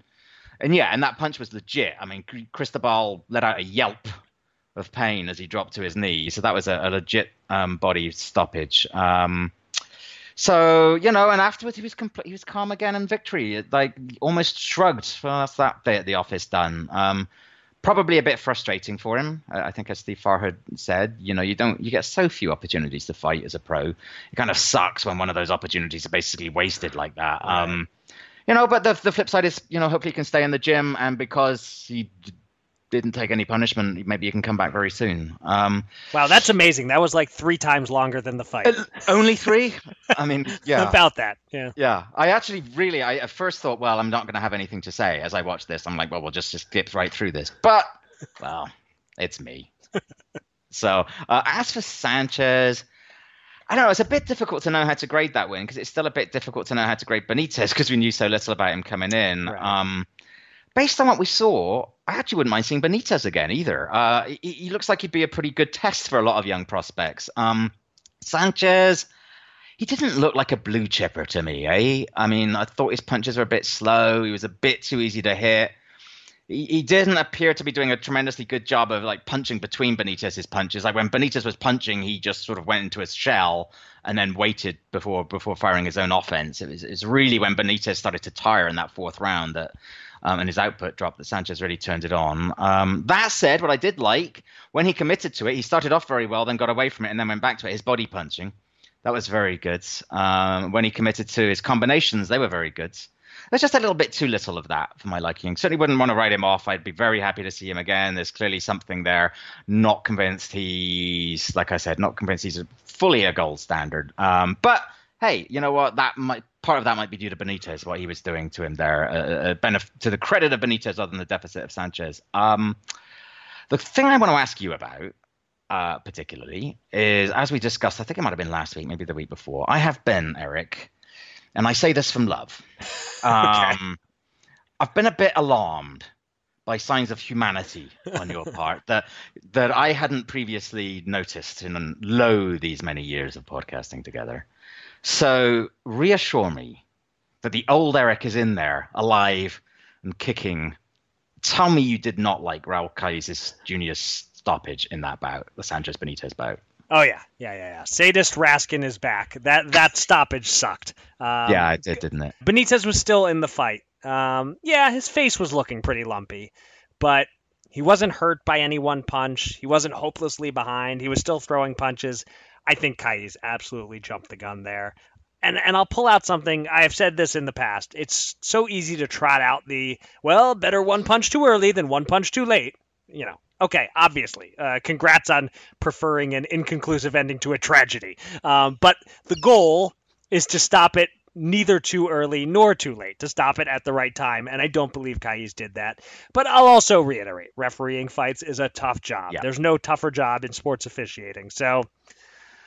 and yeah, and that punch was legit. I mean, Cristobal let out a yelp of pain as he dropped to his knee, so that was a, a legit um, body stoppage. Um, so you know, and afterwards he was complete, he was calm again and victory. Like almost shrugged. Well, that's that day at the office done. Um, probably a bit frustrating for him. I think, as Steve Farhood said, you know, you don't you get so few opportunities to fight as a pro. It kind of sucks when one of those opportunities are basically wasted like that. Um, you know, but the the flip side is, you know, hopefully he can stay in the gym, and because he d- didn't take any punishment, maybe he can come back very soon. Um, wow, that's amazing. That was like three times longer than the fight. Uh, only three? I mean, (laughs) yeah, about that. Yeah, yeah. I actually really, I at first thought, well, I'm not going to have anything to say as I watch this. I'm like, well, we'll just just skip right through this. But well, it's me. (laughs) so uh, as for Sanchez. I don't know. It's a bit difficult to know how to grade that win because it's still a bit difficult to know how to grade Benitez because we knew so little about him coming in. Right. Um, based on what we saw, I actually wouldn't mind seeing Benitez again either. Uh, he, he, looks like he'd be a pretty good test for a lot of young prospects. Um, Sanchez, he didn't look like a blue chipper to me, eh? I mean, I thought his punches were a bit slow. He was a bit too easy to hit he, didn't appear to be doing a tremendously good job of like punching between Benitez's punches. Like when Benitez was punching, he just sort of went into his shell and then waited before before firing his own offense. It was, it was really when Benitez started to tire in that fourth round that um, and his output dropped that Sanchez really turned it on. Um, that said, what I did like when he committed to it, he started off very well, then got away from it, and then went back to it. His body punching, that was very good. Um, when he committed to his combinations, they were very good there's just a little bit too little of that for my liking. Certainly wouldn't want to write him off. I'd be very happy to see him again. There's clearly something there. Not convinced he's, like I said, not convinced he's fully a gold standard. Um, but hey, you know what? That might part of that might be due to Benitez, what he was doing to him there, uh, uh, benef- to the credit of Benitez other than the deficit of Sanchez. Um, the thing I want to ask you about, uh, particularly, is as we discussed, I think it might have been last week, maybe the week before. I have been, Eric, and I say this from love. (laughs) Um, I've been a bit alarmed by signs of humanity on your (laughs) part that that I hadn't previously noticed in lo these many years of podcasting together. So reassure me that the old Eric is in there, alive and kicking. Tell me you did not like Raul Caiz' junior stoppage in that bout, the Sanchez Benitez bout. Oh yeah, yeah, yeah, yeah. Sadist Raskin is back. That that stoppage sucked. Um, yeah, it did, didn't it? Benitez was still in the fight. Um, yeah, his face was looking pretty lumpy, but he wasn't hurt by any one punch. He wasn't hopelessly behind. He was still throwing punches. I think Caiz absolutely jumped the gun there. And and I'll pull out something I have said this in the past. It's so easy to trot out the well, better one punch too early than one punch too late. You know, okay, obviously, uh, congrats on preferring an inconclusive ending to a tragedy. Um, but the goal is to stop it neither too early nor too late to stop it at the right time. And I don't believe Caiz did that. But I'll also reiterate refereeing fights is a tough job. Yeah. There's no tougher job in sports officiating. So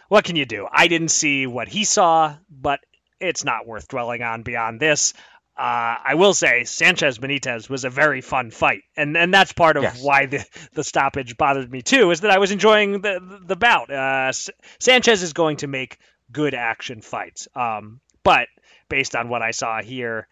what can you do? I didn't see what he saw, but it's not worth dwelling on beyond this. Uh, I will say Sanchez Benitez was a very fun fight, and and that's part of yes. why the the stoppage bothered me too. Is that I was enjoying the the bout. Uh, Sanchez is going to make good action fights, um, but based on what I saw here,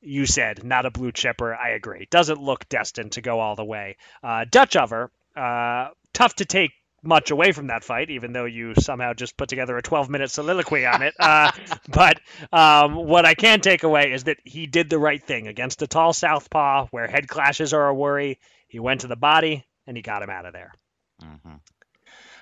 you said not a blue chipper. I agree. Doesn't look destined to go all the way. Uh, Dutchover, uh, tough to take much away from that fight, even though you somehow just put together a 12 minute soliloquy on it. Uh, (laughs) but um, what I can take away is that he did the right thing against a tall southpaw where head clashes are a worry. He went to the body and he got him out of there. Mm-hmm.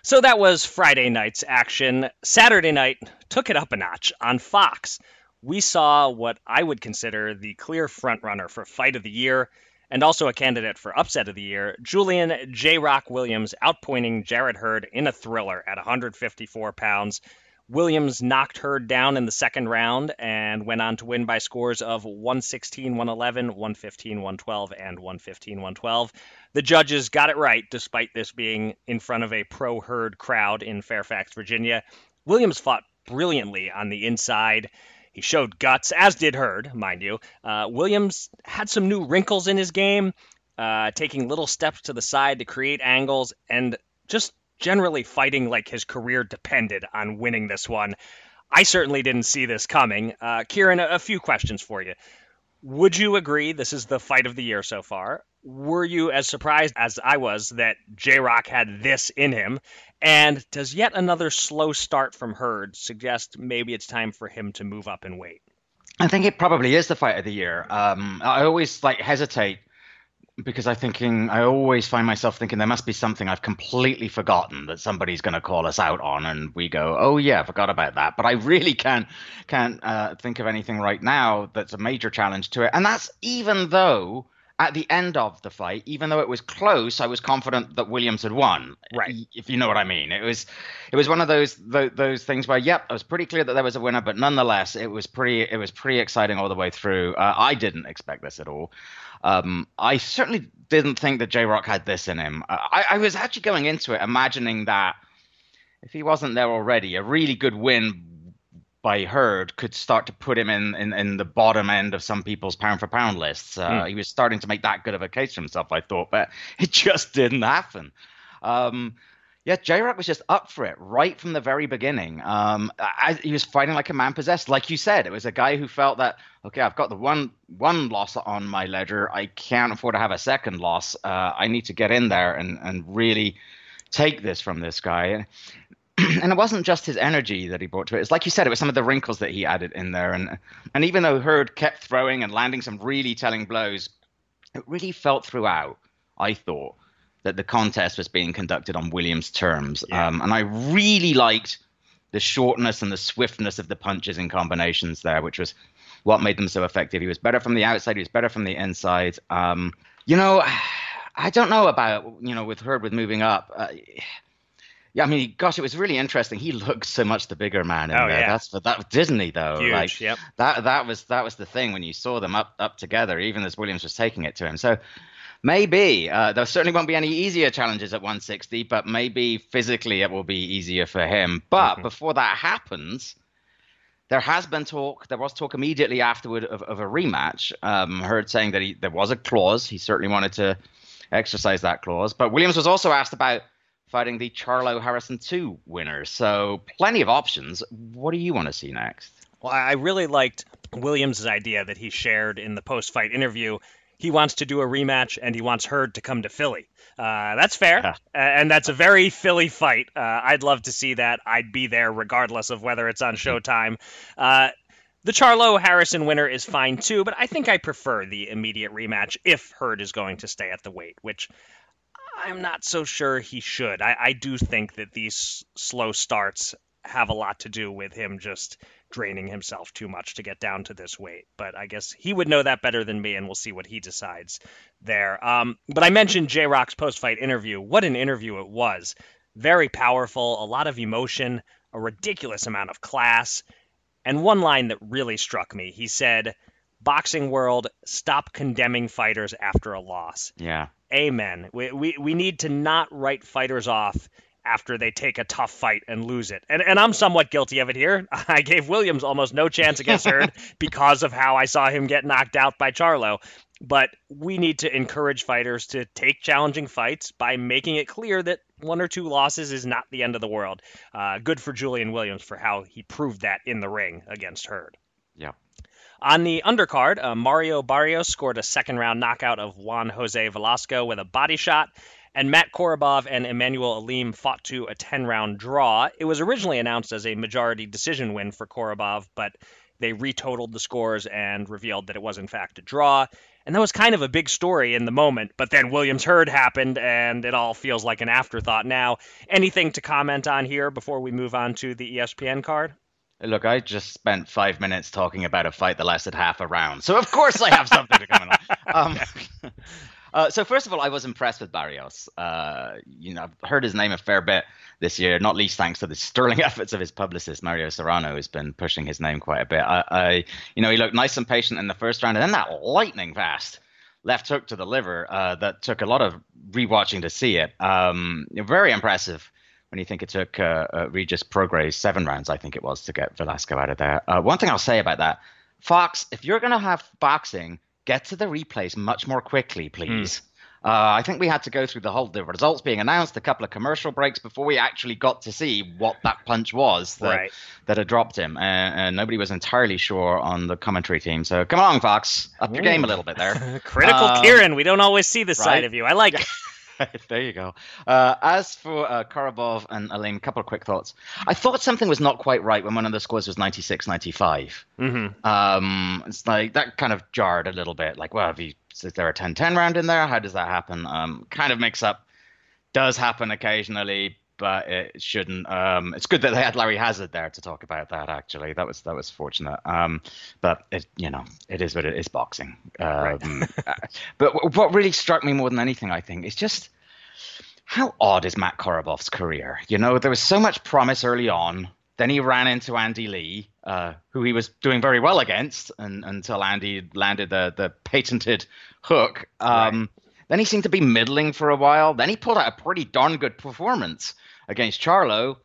So that was Friday night's action. Saturday night took it up a notch on Fox. We saw what I would consider the clear frontrunner for fight of the year and also a candidate for upset of the year, Julian J. Rock Williams outpointing Jarrett Hurd in a thriller at 154 pounds. Williams knocked Hurd down in the second round and went on to win by scores of 116 111, 115 112, and 115 112. The judges got it right despite this being in front of a pro Hurd crowd in Fairfax, Virginia. Williams fought brilliantly on the inside. He showed guts, as did Hurd, mind you. Uh, Williams had some new wrinkles in his game, uh, taking little steps to the side to create angles and just generally fighting like his career depended on winning this one. I certainly didn't see this coming. Uh, Kieran, a, a few questions for you. Would you agree this is the fight of the year so far? Were you as surprised as I was that J Rock had this in him? And does yet another slow start from Hurd suggest maybe it's time for him to move up in weight? I think it probably is the fight of the year. Um, I always like hesitate because I thinking I always find myself thinking there must be something I've completely forgotten that somebody's going to call us out on, and we go, "Oh yeah, forgot about that." But I really can't can't uh, think of anything right now that's a major challenge to it, and that's even though at the end of the fight, even though it was close, I was confident that Williams had won. Right. If you know what I mean, it was, it was one of those those, those things where, yep, it was pretty clear that there was a winner, but nonetheless, it was pretty it was pretty exciting all the way through. Uh, I didn't expect this at all. Um, I certainly didn't think that J Rock had this in him. I, I was actually going into it imagining that if he wasn't there already, a really good win by Hurd could start to put him in, in, in the bottom end of some people's pound for pound lists. Uh, mm. He was starting to make that good of a case for himself, I thought, but (laughs) it just didn't happen. Um, yeah, J Rock was just up for it right from the very beginning. Um, I, he was fighting like a man possessed, like you said. It was a guy who felt that okay, I've got the one one loss on my ledger. I can't afford to have a second loss. Uh, I need to get in there and and really take this from this guy. (clears throat) and it wasn't just his energy that he brought to it. It's like you said, it was some of the wrinkles that he added in there. And and even though Hurd kept throwing and landing some really telling blows, it really felt throughout. I thought that the contest was being conducted on Williams' terms, yeah. um, and I really liked the shortness and the swiftness of the punches and combinations there, which was what made them so effective. He was better from the outside. He was better from the inside. Um, you know, (sighs) I don't know about you know with Hurd with moving up. Uh, Yeah, I mean, gosh, it was really interesting. He looked so much the bigger man in Oh, there. yeah. That's for that didn't he though? Huge. Like yep. that that was that was the thing when you saw them up up together, even as Williams was taking it to him. So maybe uh, there certainly won't be any easier challenges at 160, but maybe physically it will be easier for him. But Mhm. before that happens. There has been talk. There was talk immediately afterward of, of a rematch. Um, Hurd saying that he, there was a clause. He certainly wanted to exercise that clause. But Williams was also asked about fighting the Charlo Harrison 2 winner. So plenty of options. What do you want to see next? Well, I really liked Williams' idea that he shared in the post-fight interview. He wants to do a rematch, and he wants Hurd to come to Philly. Uh, that's fair, Yeah. and that's a very Philly fight. Uh, I'd love to see that. I'd be there regardless of whether it's on Showtime. Uh, the Charlo Harrison winner is fine too, but I think I prefer the immediate rematch if Hurd is going to stay at the weight, which I'm not so sure he should. I, I do think that these slow starts have a lot to do with him just draining himself too much to get down to this weight. But I guess he would know that better than me, and we'll see what he decides there. Um, but I mentioned J Rock's post fight interview. What an interview it was! Very powerful, a lot of emotion, a ridiculous amount of class. And one line that really struck me he said, Boxing world, stop condemning fighters after a loss. Yeah. Amen. We, we, we need to not write fighters off after they take a tough fight and lose it. And, and I'm somewhat guilty of it here. (laughs) I gave Williams almost no chance against (laughs) Hurd because of how I saw him get knocked out by Charlo. But we need to encourage fighters to take challenging fights by making it clear that one or two losses is not the end of the world. Uh, good for Julian Williams for how he proved that in the ring against Hurd. Yeah. On the undercard, uh, Mario Barrios scored a second round knockout of Juan Jose Velasco with a body shot, and Matt Korobov and Immanuwel Aleem fought to a 10 round draw. It was originally announced as a majority decision win for Korobov, but they retotaled the scores and revealed that it was, in fact, a draw. And that was kind of a big story in the moment, but then Williams Hurd happened, and it all feels like an afterthought now. Anything to comment on here before we move on to the ESPN card? Look, I just spent five minutes talking about a fight that lasted half a round, so of course I have something to comment on. (laughs) Um, (laughs) uh, so first of all, I was impressed with Barrios. Uh, you know, I've heard his name a fair bit this year, not least thanks to the sterling (laughs) efforts of his publicist Mario Serrano, who's been pushing his name quite a bit. I, I you know, he looked nice and patient in the first round, and then that lightning fast left hook to the liver uh, that took a lot of rewatching to see it. Um, very impressive when you think it took uh, uh, Regis Prograis seven rounds, I think it was, to get Velasco out of there. Uh, one thing I'll say about that, Fox, if you're going to have boxing, get to the replays much more quickly, please. Uh, I think we had to go through the whole the results being announced, a couple of commercial breaks before we actually got to see what that punch was that, Right. that had dropped him, and, and nobody was entirely sure on the commentary team. So come along, Fox, up your game a little bit there. (laughs) Critical Um, Kieran. We don't always see this right? side of you. I like it. (laughs) (laughs) there you go. Uh, as for uh, Korobov and Aleem, a couple of quick thoughts. I thought something was not quite right when one of the scores was 96 95. hmm Um, it's like that kind of jarred a little bit. Like, well, if you, is there a 10 10 round in there? How does that happen? Um, kind of mix up. Does happen occasionally, but it shouldn't. Um, it's good that they had Larry Hazzard there to talk about that. Actually, that was that was fortunate. Um, but it, you know, it is what it is. Boxing. Um, (laughs) uh, but w- what really struck me more than anything, I think, is just how odd is Matt Korobov's career? You know, there was so much promise early on. Then he ran into Andy Lee, uh, who he was doing very well against, and, until Andy landed the the patented hook. Um, Then he seemed to be middling for a while. Then he pulled out a pretty darn good performance against Charlo.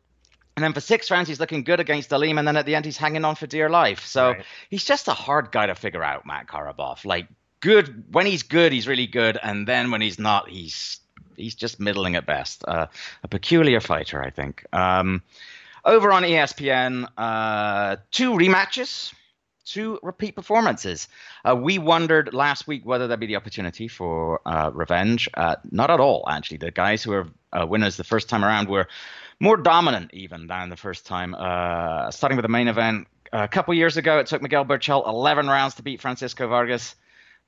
And then for six rounds, he's looking good against Aleem. And then at the end, he's hanging on for dear life. So Right. he's just a hard guy to figure out, Matt Korobov. Like, good. When he's good, he's really good. And then when he's not, he's he's just middling at best. Uh, a peculiar fighter, I think. Um, over on ESPN, uh, two rematches, two repeat performances. Uh, we wondered last week whether there'd be the opportunity for uh, revenge. Uh, not at all, actually. The guys who were uh, winners the first time around were more dominant even than the first time. Uh, starting with the main event, a couple years ago, it took Miguel Berchelt 11 rounds to beat Francisco Vargas.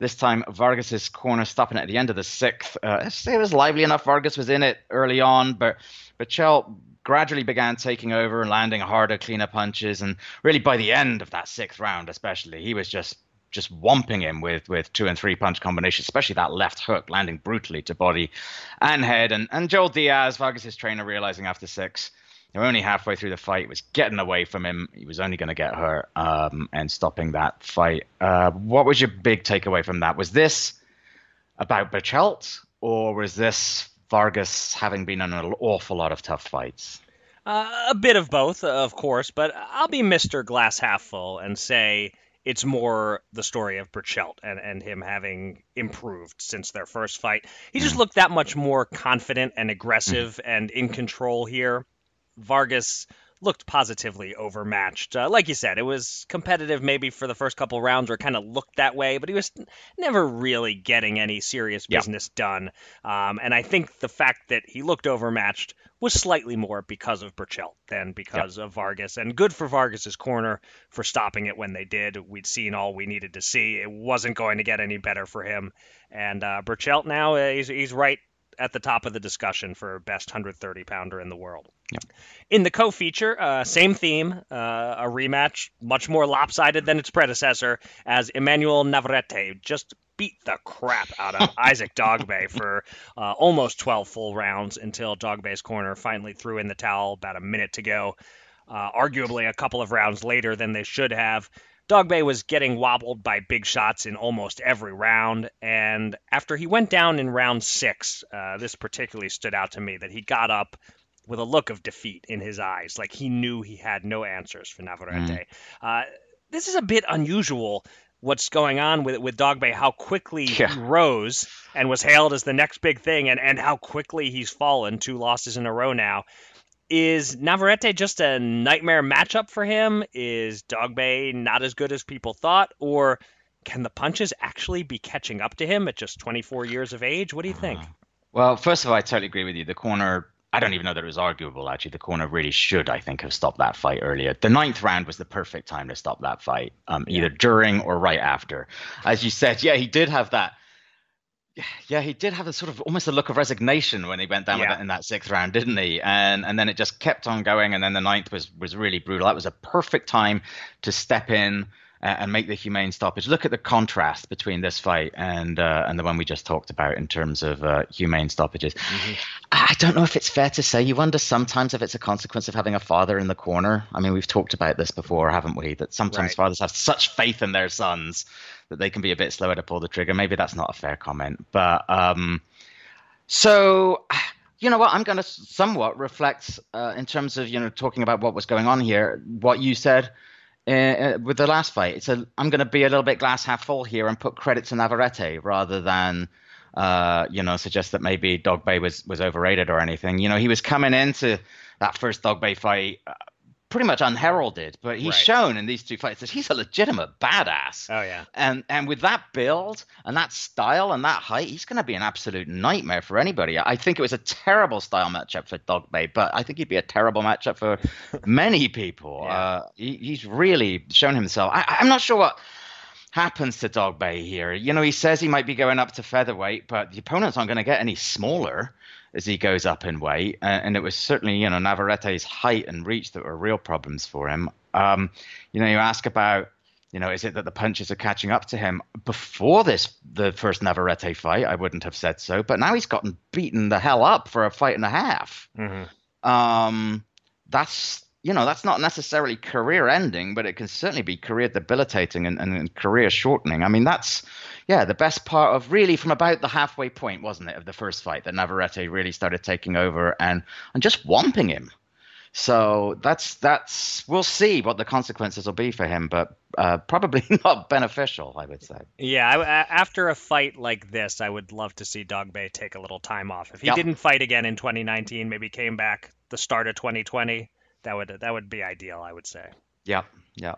This time, Vargas's corner stopping at the end of the sixth. Uh, it was lively enough. Vargas was in it early on, but Berchelt gradually began taking over and landing harder, cleaner punches. And really, by the end of that sixth round, especially, he was just just whomping him with with two and three punch combinations, especially that left hook landing brutally to body and head. And and Joel Diaz, Vargas's trainer, realizing after six. They were only halfway through the fight. Was getting away from him. He was only going to get hurt, um, and stopping that fight. Uh, what was your big takeaway from that? Was this about Berchelt, or was this Vargas having been in an awful lot of tough fights? Uh, a bit of both, of course, but I'll be Mr. Glass Half Full and say it's more the story of Berchelt and, and him having improved since their first fight. He just mm. looked that much more confident and aggressive and in control here. Vargas looked positively overmatched. Uh, like you said, it was competitive maybe for the first couple rounds or kind of looked that way, but he was never really getting any serious business yeah. done. Um, and I think the fact that he looked overmatched was slightly more because of Berchelt than because yep. of Vargas. And good for Vargas's corner for stopping it when they did. We'd seen all we needed to see. It wasn't going to get any better for him. And uh, Berchelt now, uh, he's, he's right at the top of the discussion for best 130 pounder in the world. Yep. In the co-feature, uh, same theme, uh, a rematch, much more lopsided than its predecessor, as Emmanuel Navarrete just beat the crap out of (laughs) Isaac Dogboe for uh, almost 12 full rounds until Dogboe's corner finally threw in the towel about a minute to go. Uh, arguably a couple of rounds later than they should have. Dogboe was getting wobbled by big shots in almost every round, and after he went down in round six, uh, this particularly stood out to me that he got up with a look of defeat in his eyes, like he knew he had no answers for Navarrete. Mm. Uh, this is a bit unusual. What's going on with with Dogboe? How quickly yeah. he rose and was hailed as the next big thing, and and how quickly he's fallen. Two losses in a row now. Is Navarrete just a nightmare matchup for him? Is Dogboe not as good as people thought? Or can the punches actually be catching up to him at just 24 years of age? What do you think? (sighs) Well, first of all, I totally agree with you. The corner, I don't even know that it was arguable, actually. The corner really should, I think, have stopped that fight earlier. The ninth round was the perfect time to stop that fight, um, either during or right after. As you said, yeah, he did have that yeah, he did have a sort of almost a look of resignation when he went down yeah. in that sixth round, didn't he? And and then it just kept on going, and then the ninth was was really brutal. That was a perfect time to step in and make the humane stoppage. Look at the contrast between this fight and uh, and the one we just talked about in terms of uh, humane stoppages. Mm-hmm. I don't know if it's fair to say. You wonder sometimes if it's a consequence of having a father in the corner. I mean, we've talked about this before, haven't we? That sometimes right. fathers have such faith in their sons that they can be a bit slower to pull the trigger. Maybe that's not a fair comment, but um, so you know what? I'm going to somewhat reflect uh, in terms of you know talking about what was going on here. What you said uh, uh with the last fight. It's a, I'm going to be a little bit glass half full here and put credit to Navarrete rather than. Uh, you know, suggest that maybe Dogboe was was overrated or anything. You know, he was coming into that first Dogboe fight uh, pretty much unheralded, but he's right. shown in these two fights that he's a legitimate badass. Oh yeah. And and with that build and that style and that height, he's going to be an absolute nightmare for anybody. I think it was a terrible style matchup for Dogboe, but I think he'd be a terrible matchup for (laughs) many people. Yeah. Uh, he, he's really shown himself. I, I'm not sure what happens to Dogboe here. You know, he says he might be going up to featherweight, but the opponents aren't going to get any smaller as he goes up in weight. And it was certainly, you know, Navarrete's height and reach that were real problems for him. Um, you know, you ask about, you know, is it that the punches are catching up to him? Before this, the first Navarrete fight, I wouldn't have said so. But now he's gotten beaten the hell up for a fight and a half. Mm-hmm. Um, that's you know, that's not necessarily career ending, but it can certainly be career debilitating and, and, and, career shortening. I mean, that's, yeah, the best part of really from about the halfway point, wasn't it, of the first fight that Navarrete really started taking over and, and just whomping him. So that's, that's, we'll see what the consequences will be for him, but uh, probably (laughs) not beneficial, I would say. Yeah, I, after a fight like this, I would love to see Dogboe take a little time off. If he yep. didn't fight again in 2019, maybe came back the start of 2020 that would that would be ideal, I would say. Yeah, yeah.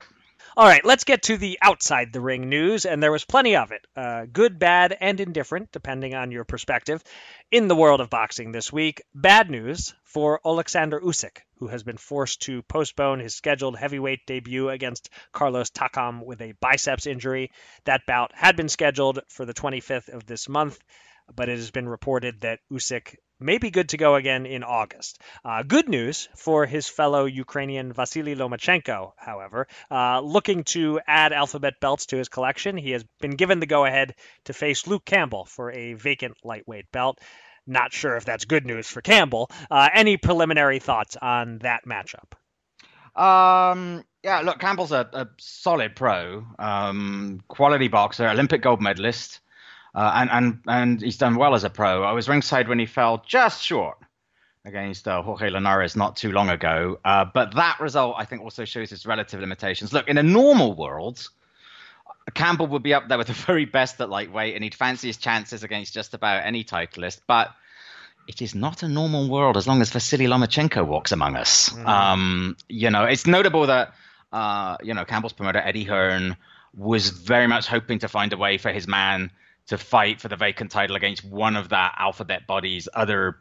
All right, let's get to the outside the ring news, and there was plenty of it, uh, good, bad, and indifferent, depending on your perspective, in the world of boxing this week. Bad news for Alexander Usyk, who has been forced to postpone his scheduled heavyweight debut against Carlos Takam with a biceps injury. That bout had been scheduled for the 25th of this month. But it has been reported that Usyk may be good to go again in August. Uh, good news for his fellow Ukrainian Vasily Lomachenko, however. Uh, looking to add alphabet belts to his collection, he has been given the go ahead to face Luke Campbell for a vacant lightweight belt. Not sure if that's good news for Campbell. Uh, any preliminary thoughts on that matchup? Um, yeah, look, Campbell's a, a solid pro, um, quality boxer, Olympic gold medalist. Uh, and and and he's done well as a pro. I was ringside when he fell just short against uh, Jorge Linares not too long ago. Uh, but that result, I think, also shows his relative limitations. Look, in a normal world, Campbell would be up there with (laughs) the very best at lightweight, and he'd fancy his chances against just about any titleist. But it is not a normal world as long as Vasily Lomachenko walks among us. Mm. Um, you know, it's notable that uh, you know Campbell's promoter Eddie Hearn was very much hoping to find a way for his man to fight for the vacant title against one of that alphabet body's other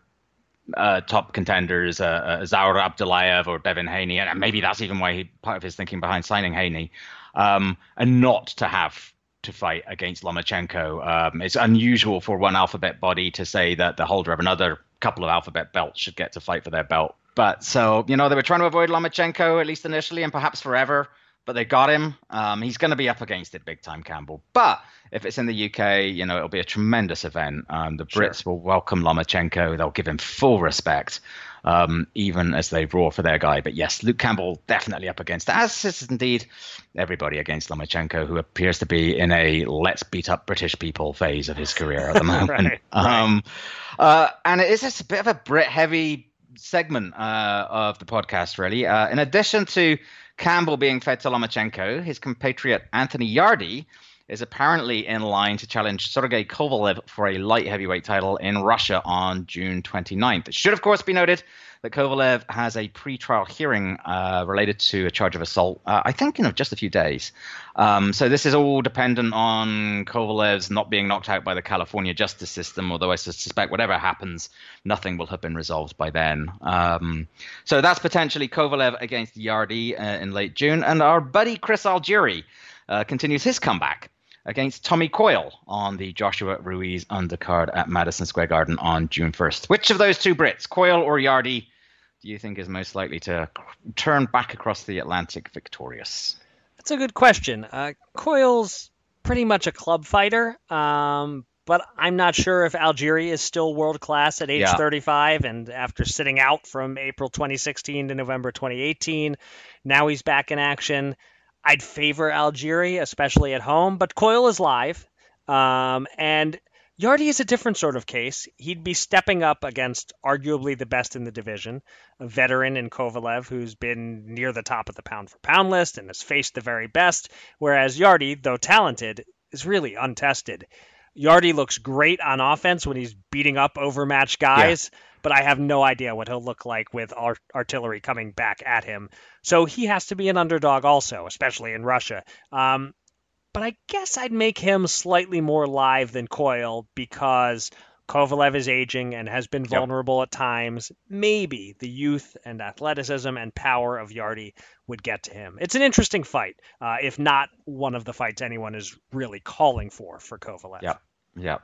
uh, top contenders, uh, uh, Zaur Abdullayev or Devin Haney, and maybe that's even why he part of his thinking behind signing Haney, um, and not to have to fight against Lomachenko. Um, it's unusual for one alphabet body to say that the holder of another couple of alphabet belts should get to fight for their belt. But so you know they were trying to avoid Lomachenko at least initially, and perhaps forever but they got him. Um, he's going to be up against it big time, Campbell. But if it's in the UK, you know, it'll be a tremendous event. Um, the Brits sure. will welcome Lomachenko. They'll give him full respect, um, even as they roar for their guy. But yes, Luke Campbell definitely up against it, as is indeed everybody against Lomachenko, who appears to be in a let's beat up British people phase of his career at the (laughs) moment. right, um, uh, and it is just a bit of a Brit heavy segment uh, of the podcast, really. Uh, in addition to Campbell being fed to Lomachenko, his compatriot Anthony Yarde is apparently in line to challenge Sergey Kovalev for a light heavyweight title in Russia on June 29th. It should, of course, be noted that Kovalev has a pre-trial hearing uh, related to a charge of assault. Uh, I think in just a few days. Um, so this is all dependent on Kovalev's not being knocked out by the California justice system. Although I suspect whatever happens, nothing will have been resolved by then. Um, so that's potentially Kovalev against Yarde uh, in late June, and our buddy Chris Algieri uh, continues his comeback against Tommy Coyle on the Joshua Ruiz undercard at Madison Square Garden on June 1st. Which of those two Brits, Coyle or Yarde, do you think is most likely to turn back across the Atlantic victorious? That's a good question. Uh, Coyle's pretty much a club fighter, um, but I'm not sure if Algieri is still world class at age yeah. 35. And after sitting out from April 2016 to November 2018, now he's back in action. I'd favor Algieri, especially at home, but Coyle is live. Um, and Yarde is a different sort of case. He'd be stepping up against arguably the best in the division, a veteran in Kovalev who's been near the top of the pound for pound list and has faced the very best, whereas Yarde, though talented, is really untested. Yarde looks great on offense when he's beating up overmatched guys, yeah. but I have no idea what he'll look like with art- artillery coming back at him. So he has to be an underdog also, especially in Russia. Um, but I guess I'd make him slightly more live than Coyle because Kovalev is aging and has been vulnerable yep. at times. Maybe the youth and athleticism and power of Yarde would get to him. It's an interesting fight, uh, if not one of the fights anyone is really calling for for Kovalev. Yeah. Yeah.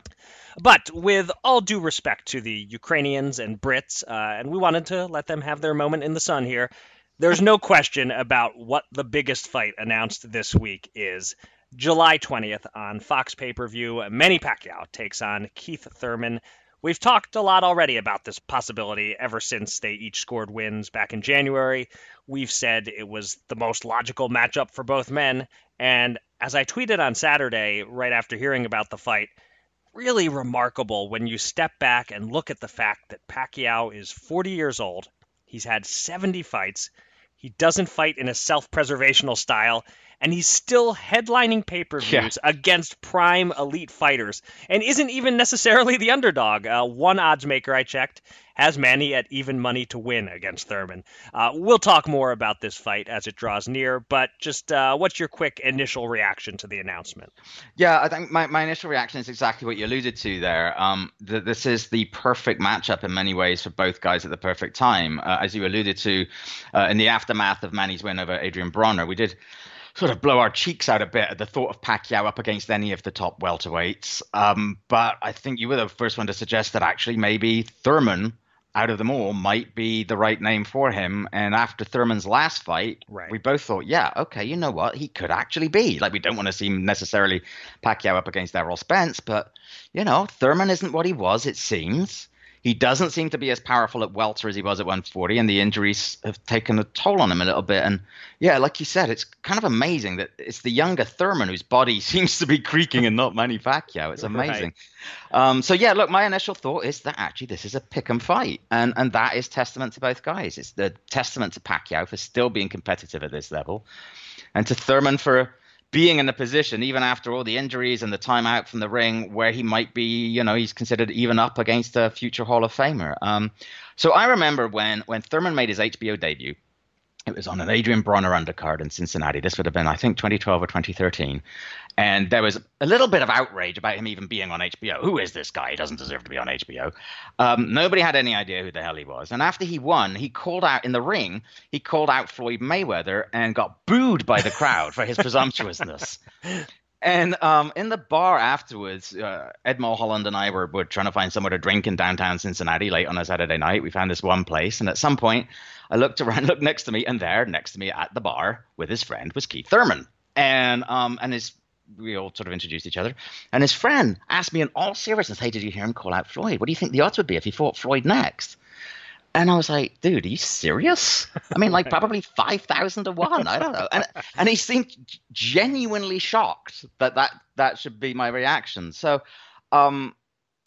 But with all due respect to the Ukrainians and Brits, uh, and we wanted to let them have their moment in the sun here, there's no question about what the biggest fight announced this week is. July 20th on Fox pay per view, Manny Pacquiao takes on Keith Thurman. We've talked a lot already about this possibility ever since they each scored wins back in January. We've said it was the most logical matchup for both men. And as I tweeted on Saturday, right after hearing about the fight, really remarkable when you step back and look at the fact that Pacquiao is 40 years old. He's had 70 fights. He doesn't fight in a self preservational style, and he's still headlining pay per views yeah. against prime elite fighters and isn't even necessarily the underdog. Uh, one odds maker I checked has Manny at even money to win against Thurman. Uh, we'll talk more about this fight as it draws near, but just uh, what's your quick initial reaction to the announcement? Yeah, I think my, my initial reaction is exactly what you alluded to there. Um, the, this is the perfect matchup in many ways for both guys at the perfect time. Uh, as you alluded to uh, in the aftermath of Manny's win over Adrian Broner, we did sort of blow our cheeks out a bit at the thought of Pacquiao up against any of the top welterweights. Um, but I think you were the first one to suggest that actually maybe Thurman out of them all might be the right name for him. And after Thurman's last fight, right. we both thought, yeah, okay, you know what? He could actually be. Like, we don't want to see necessarily Pacquiao up against Errol Spence, but, you know, Thurman isn't what he was, it seems. He doesn't seem to be as powerful at welter as he was at 140, and the injuries have taken a toll on him a little bit. And yeah, like you said, it's kind of amazing that it's the younger Thurman whose body (laughs) seems to be creaking and not Manny Pacquiao. It's amazing. Right. Um, so yeah, look, my initial thought is that actually this is a pick and fight, and and that is testament to both guys. It's the testament to Pacquiao for still being competitive at this level, and to Thurman for being in a position, even after all the injuries and the time out from the ring, where he might be, you know, he's considered even up against a future Hall of Famer. Um, so I remember when when Thurman made his HBO debut, it was on an Adrian Broner undercard in Cincinnati. This would have been, I think, 2012 or 2013. And there was a little bit of outrage about him even being on HBO. Who is this guy? He doesn't deserve to be on HBO. Um, nobody had any idea who the hell he was. And after he won, he called out in the ring, he called out Floyd Mayweather and got booed by the crowd for his presumptuousness. (laughs) And um, in the bar afterwards, uh, Ed Mulholland and I were, were trying to find somewhere to drink in downtown Cincinnati late on a Saturday night. We found this one place, and at some point, I looked around, (laughs) looked next to me, and there, next to me at the bar with his friend, was Keith Thurman. And um, and his we all sort of introduced each other. And his friend asked me in all seriousness, Hey, did you hear him call out Floyd? What do you think the odds would be if he fought Floyd next? And I was like, dude, are you serious? I mean, like (laughs) probably 5,000 to one. I don't know. And, and he seemed genuinely shocked that that, that should be my reaction. So, um,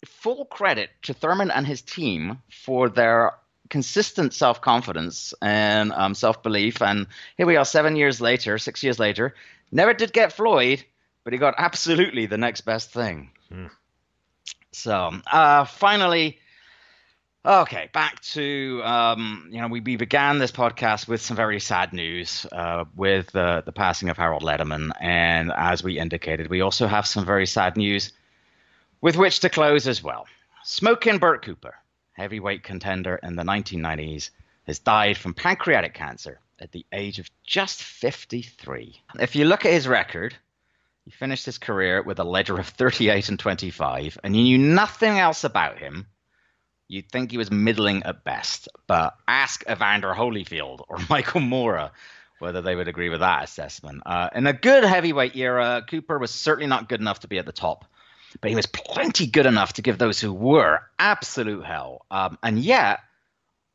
full credit to Thurman and his team for their consistent self confidence and um, self belief. And here we are, seven years later, six years later, never did get Floyd, but he got absolutely the next best thing. Hmm. So uh, finally, okay, back to um, you know we, we began this podcast with some very sad news uh, with uh, the passing of Harold Lederman, and as we indicated, we also have some very sad news with which to close as well. Smoking Bert Cooper, heavyweight contender in the 1990s, has died from pancreatic cancer at the age of just 53. If you look at his record, he finished his career with a ledger of 38 and 25, and you knew nothing else about him. You'd think he was middling at best, but ask Evander Holyfield or (laughs) Michael Moorer whether they would agree with that assessment. Uh, in a good heavyweight era, Cooper was certainly not good enough to be at the top, but he was plenty good enough to give those who were absolute hell. Um, and yet,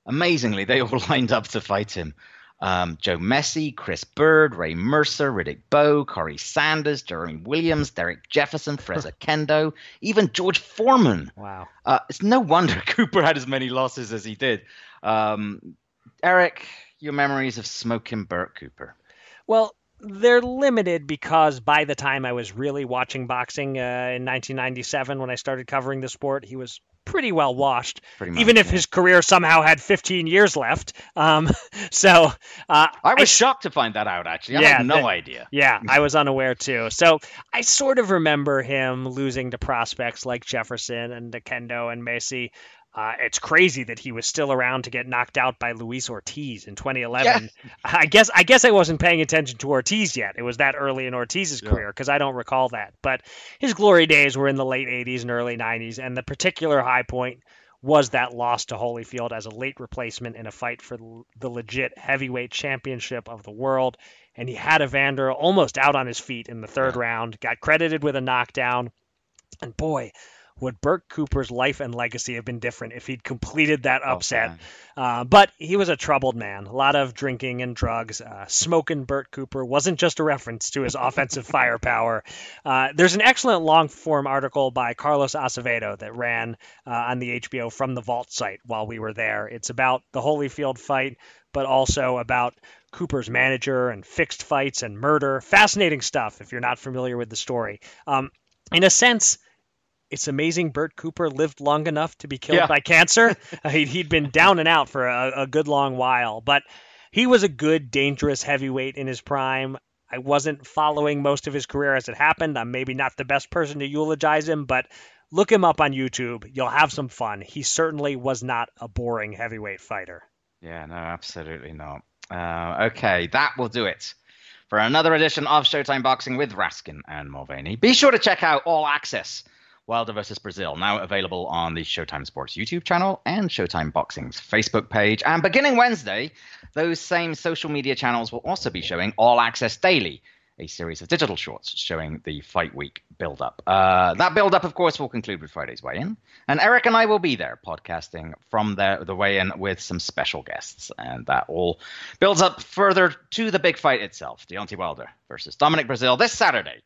amazingly, they (laughs) all lined up to fight him um, Joe Mesi, Chris Byrd, Ray Mercer, Riddick Bowe, Corey Sanders, Jeremy Williams, Derek Jefferson, (laughs) Fres Oquendo, even George Foreman. Wow. Uh, it's no wonder (laughs) Cooper had as many losses as he did. Um, Eric, your memories of smoking Bert Cooper. Well, they're limited because by the time I was really watching boxing uh, in 1997, when I started covering the sport, he was pretty well washed, pretty much, even if yeah. his career somehow had 15 years left. Um, (laughs) so uh, I was I, shocked to find that out. Actually, I yeah, had no the, idea. (laughs) Yeah, I was unaware too. So I sort of remember him losing to prospects like Jefferson and Oquendo and Mesi. Uh, it's crazy that he was still around to get knocked out by Luis Ortiz in 2011. Yeah. I guess I guess I wasn't paying attention to Ortiz yet. It was that early in Ortiz's yeah. career because I don't recall that. But his glory days were in the late 80s and early 90s, and the particular high point was that loss to Holyfield as a late replacement in a fight for the legit heavyweight championship of the world. And he had Evander almost out on his feet in the third yeah. round, got credited with a knockdown. And boy, would Bert Cooper's life and legacy have been different if he'd completed that oh, upset? Oh, uh, but he was a troubled man. A lot of drinking and drugs. Uh, smoking Bert Cooper wasn't just a reference to his offensive (laughs) firepower. Uh, there's an excellent long form article by Carlos Acevedo that ran uh, on the HBO from the Vault site while we were there. It's about the Holyfield fight, but also about Cooper's manager and fixed fights and murder. Fascinating stuff if you're not familiar with the story. Um, in a sense, it's amazing Bert Cooper lived long enough to be killed yeah. by cancer. (laughs) uh, he'd, he'd been down and out for a, a good long while, but he was a good, dangerous heavyweight in his prime. I wasn't following most of his career as it happened. I'm maybe not the best person to eulogize him, but look him up on YouTube. You'll have some fun. He certainly was not a boring heavyweight fighter. Yeah, no, absolutely not. Uh, okay, that will do it for another edition of Showtime Boxing with Raskin and Mulvaney. Be sure to check out All Access Wilder versus Breazeale, now available on the Showtime Sports YouTube channel and Showtime Boxing's Facebook page. And beginning Wednesday, those same social media channels will also be showing All Access Daily, a series of digital shorts showing the fight week build up. Uh, that build up, of course, will conclude with Friday's weigh in. And Eric and I will be there podcasting from the, the weigh in with some special guests. And that all builds up further to the big fight itself Deontay Wilder versus Dominic Breazeale this Saturday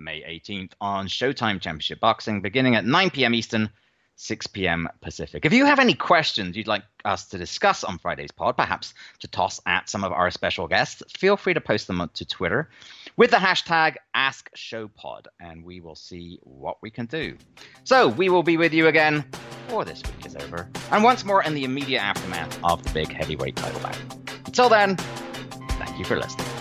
May 18th on Showtime Championship Boxing, beginning at 9 p.m. Eastern, 6 p.m. Pacific. If you have any questions you'd like us to discuss on Friday's pod, perhaps to toss at some of our special guests, feel free to post them to Twitter with the hashtag AskShowPod, and we will see what we can do. So we will be with you again before this week is over, and once more in the immediate aftermath of the big heavyweight title bout. Until then, thank you for listening.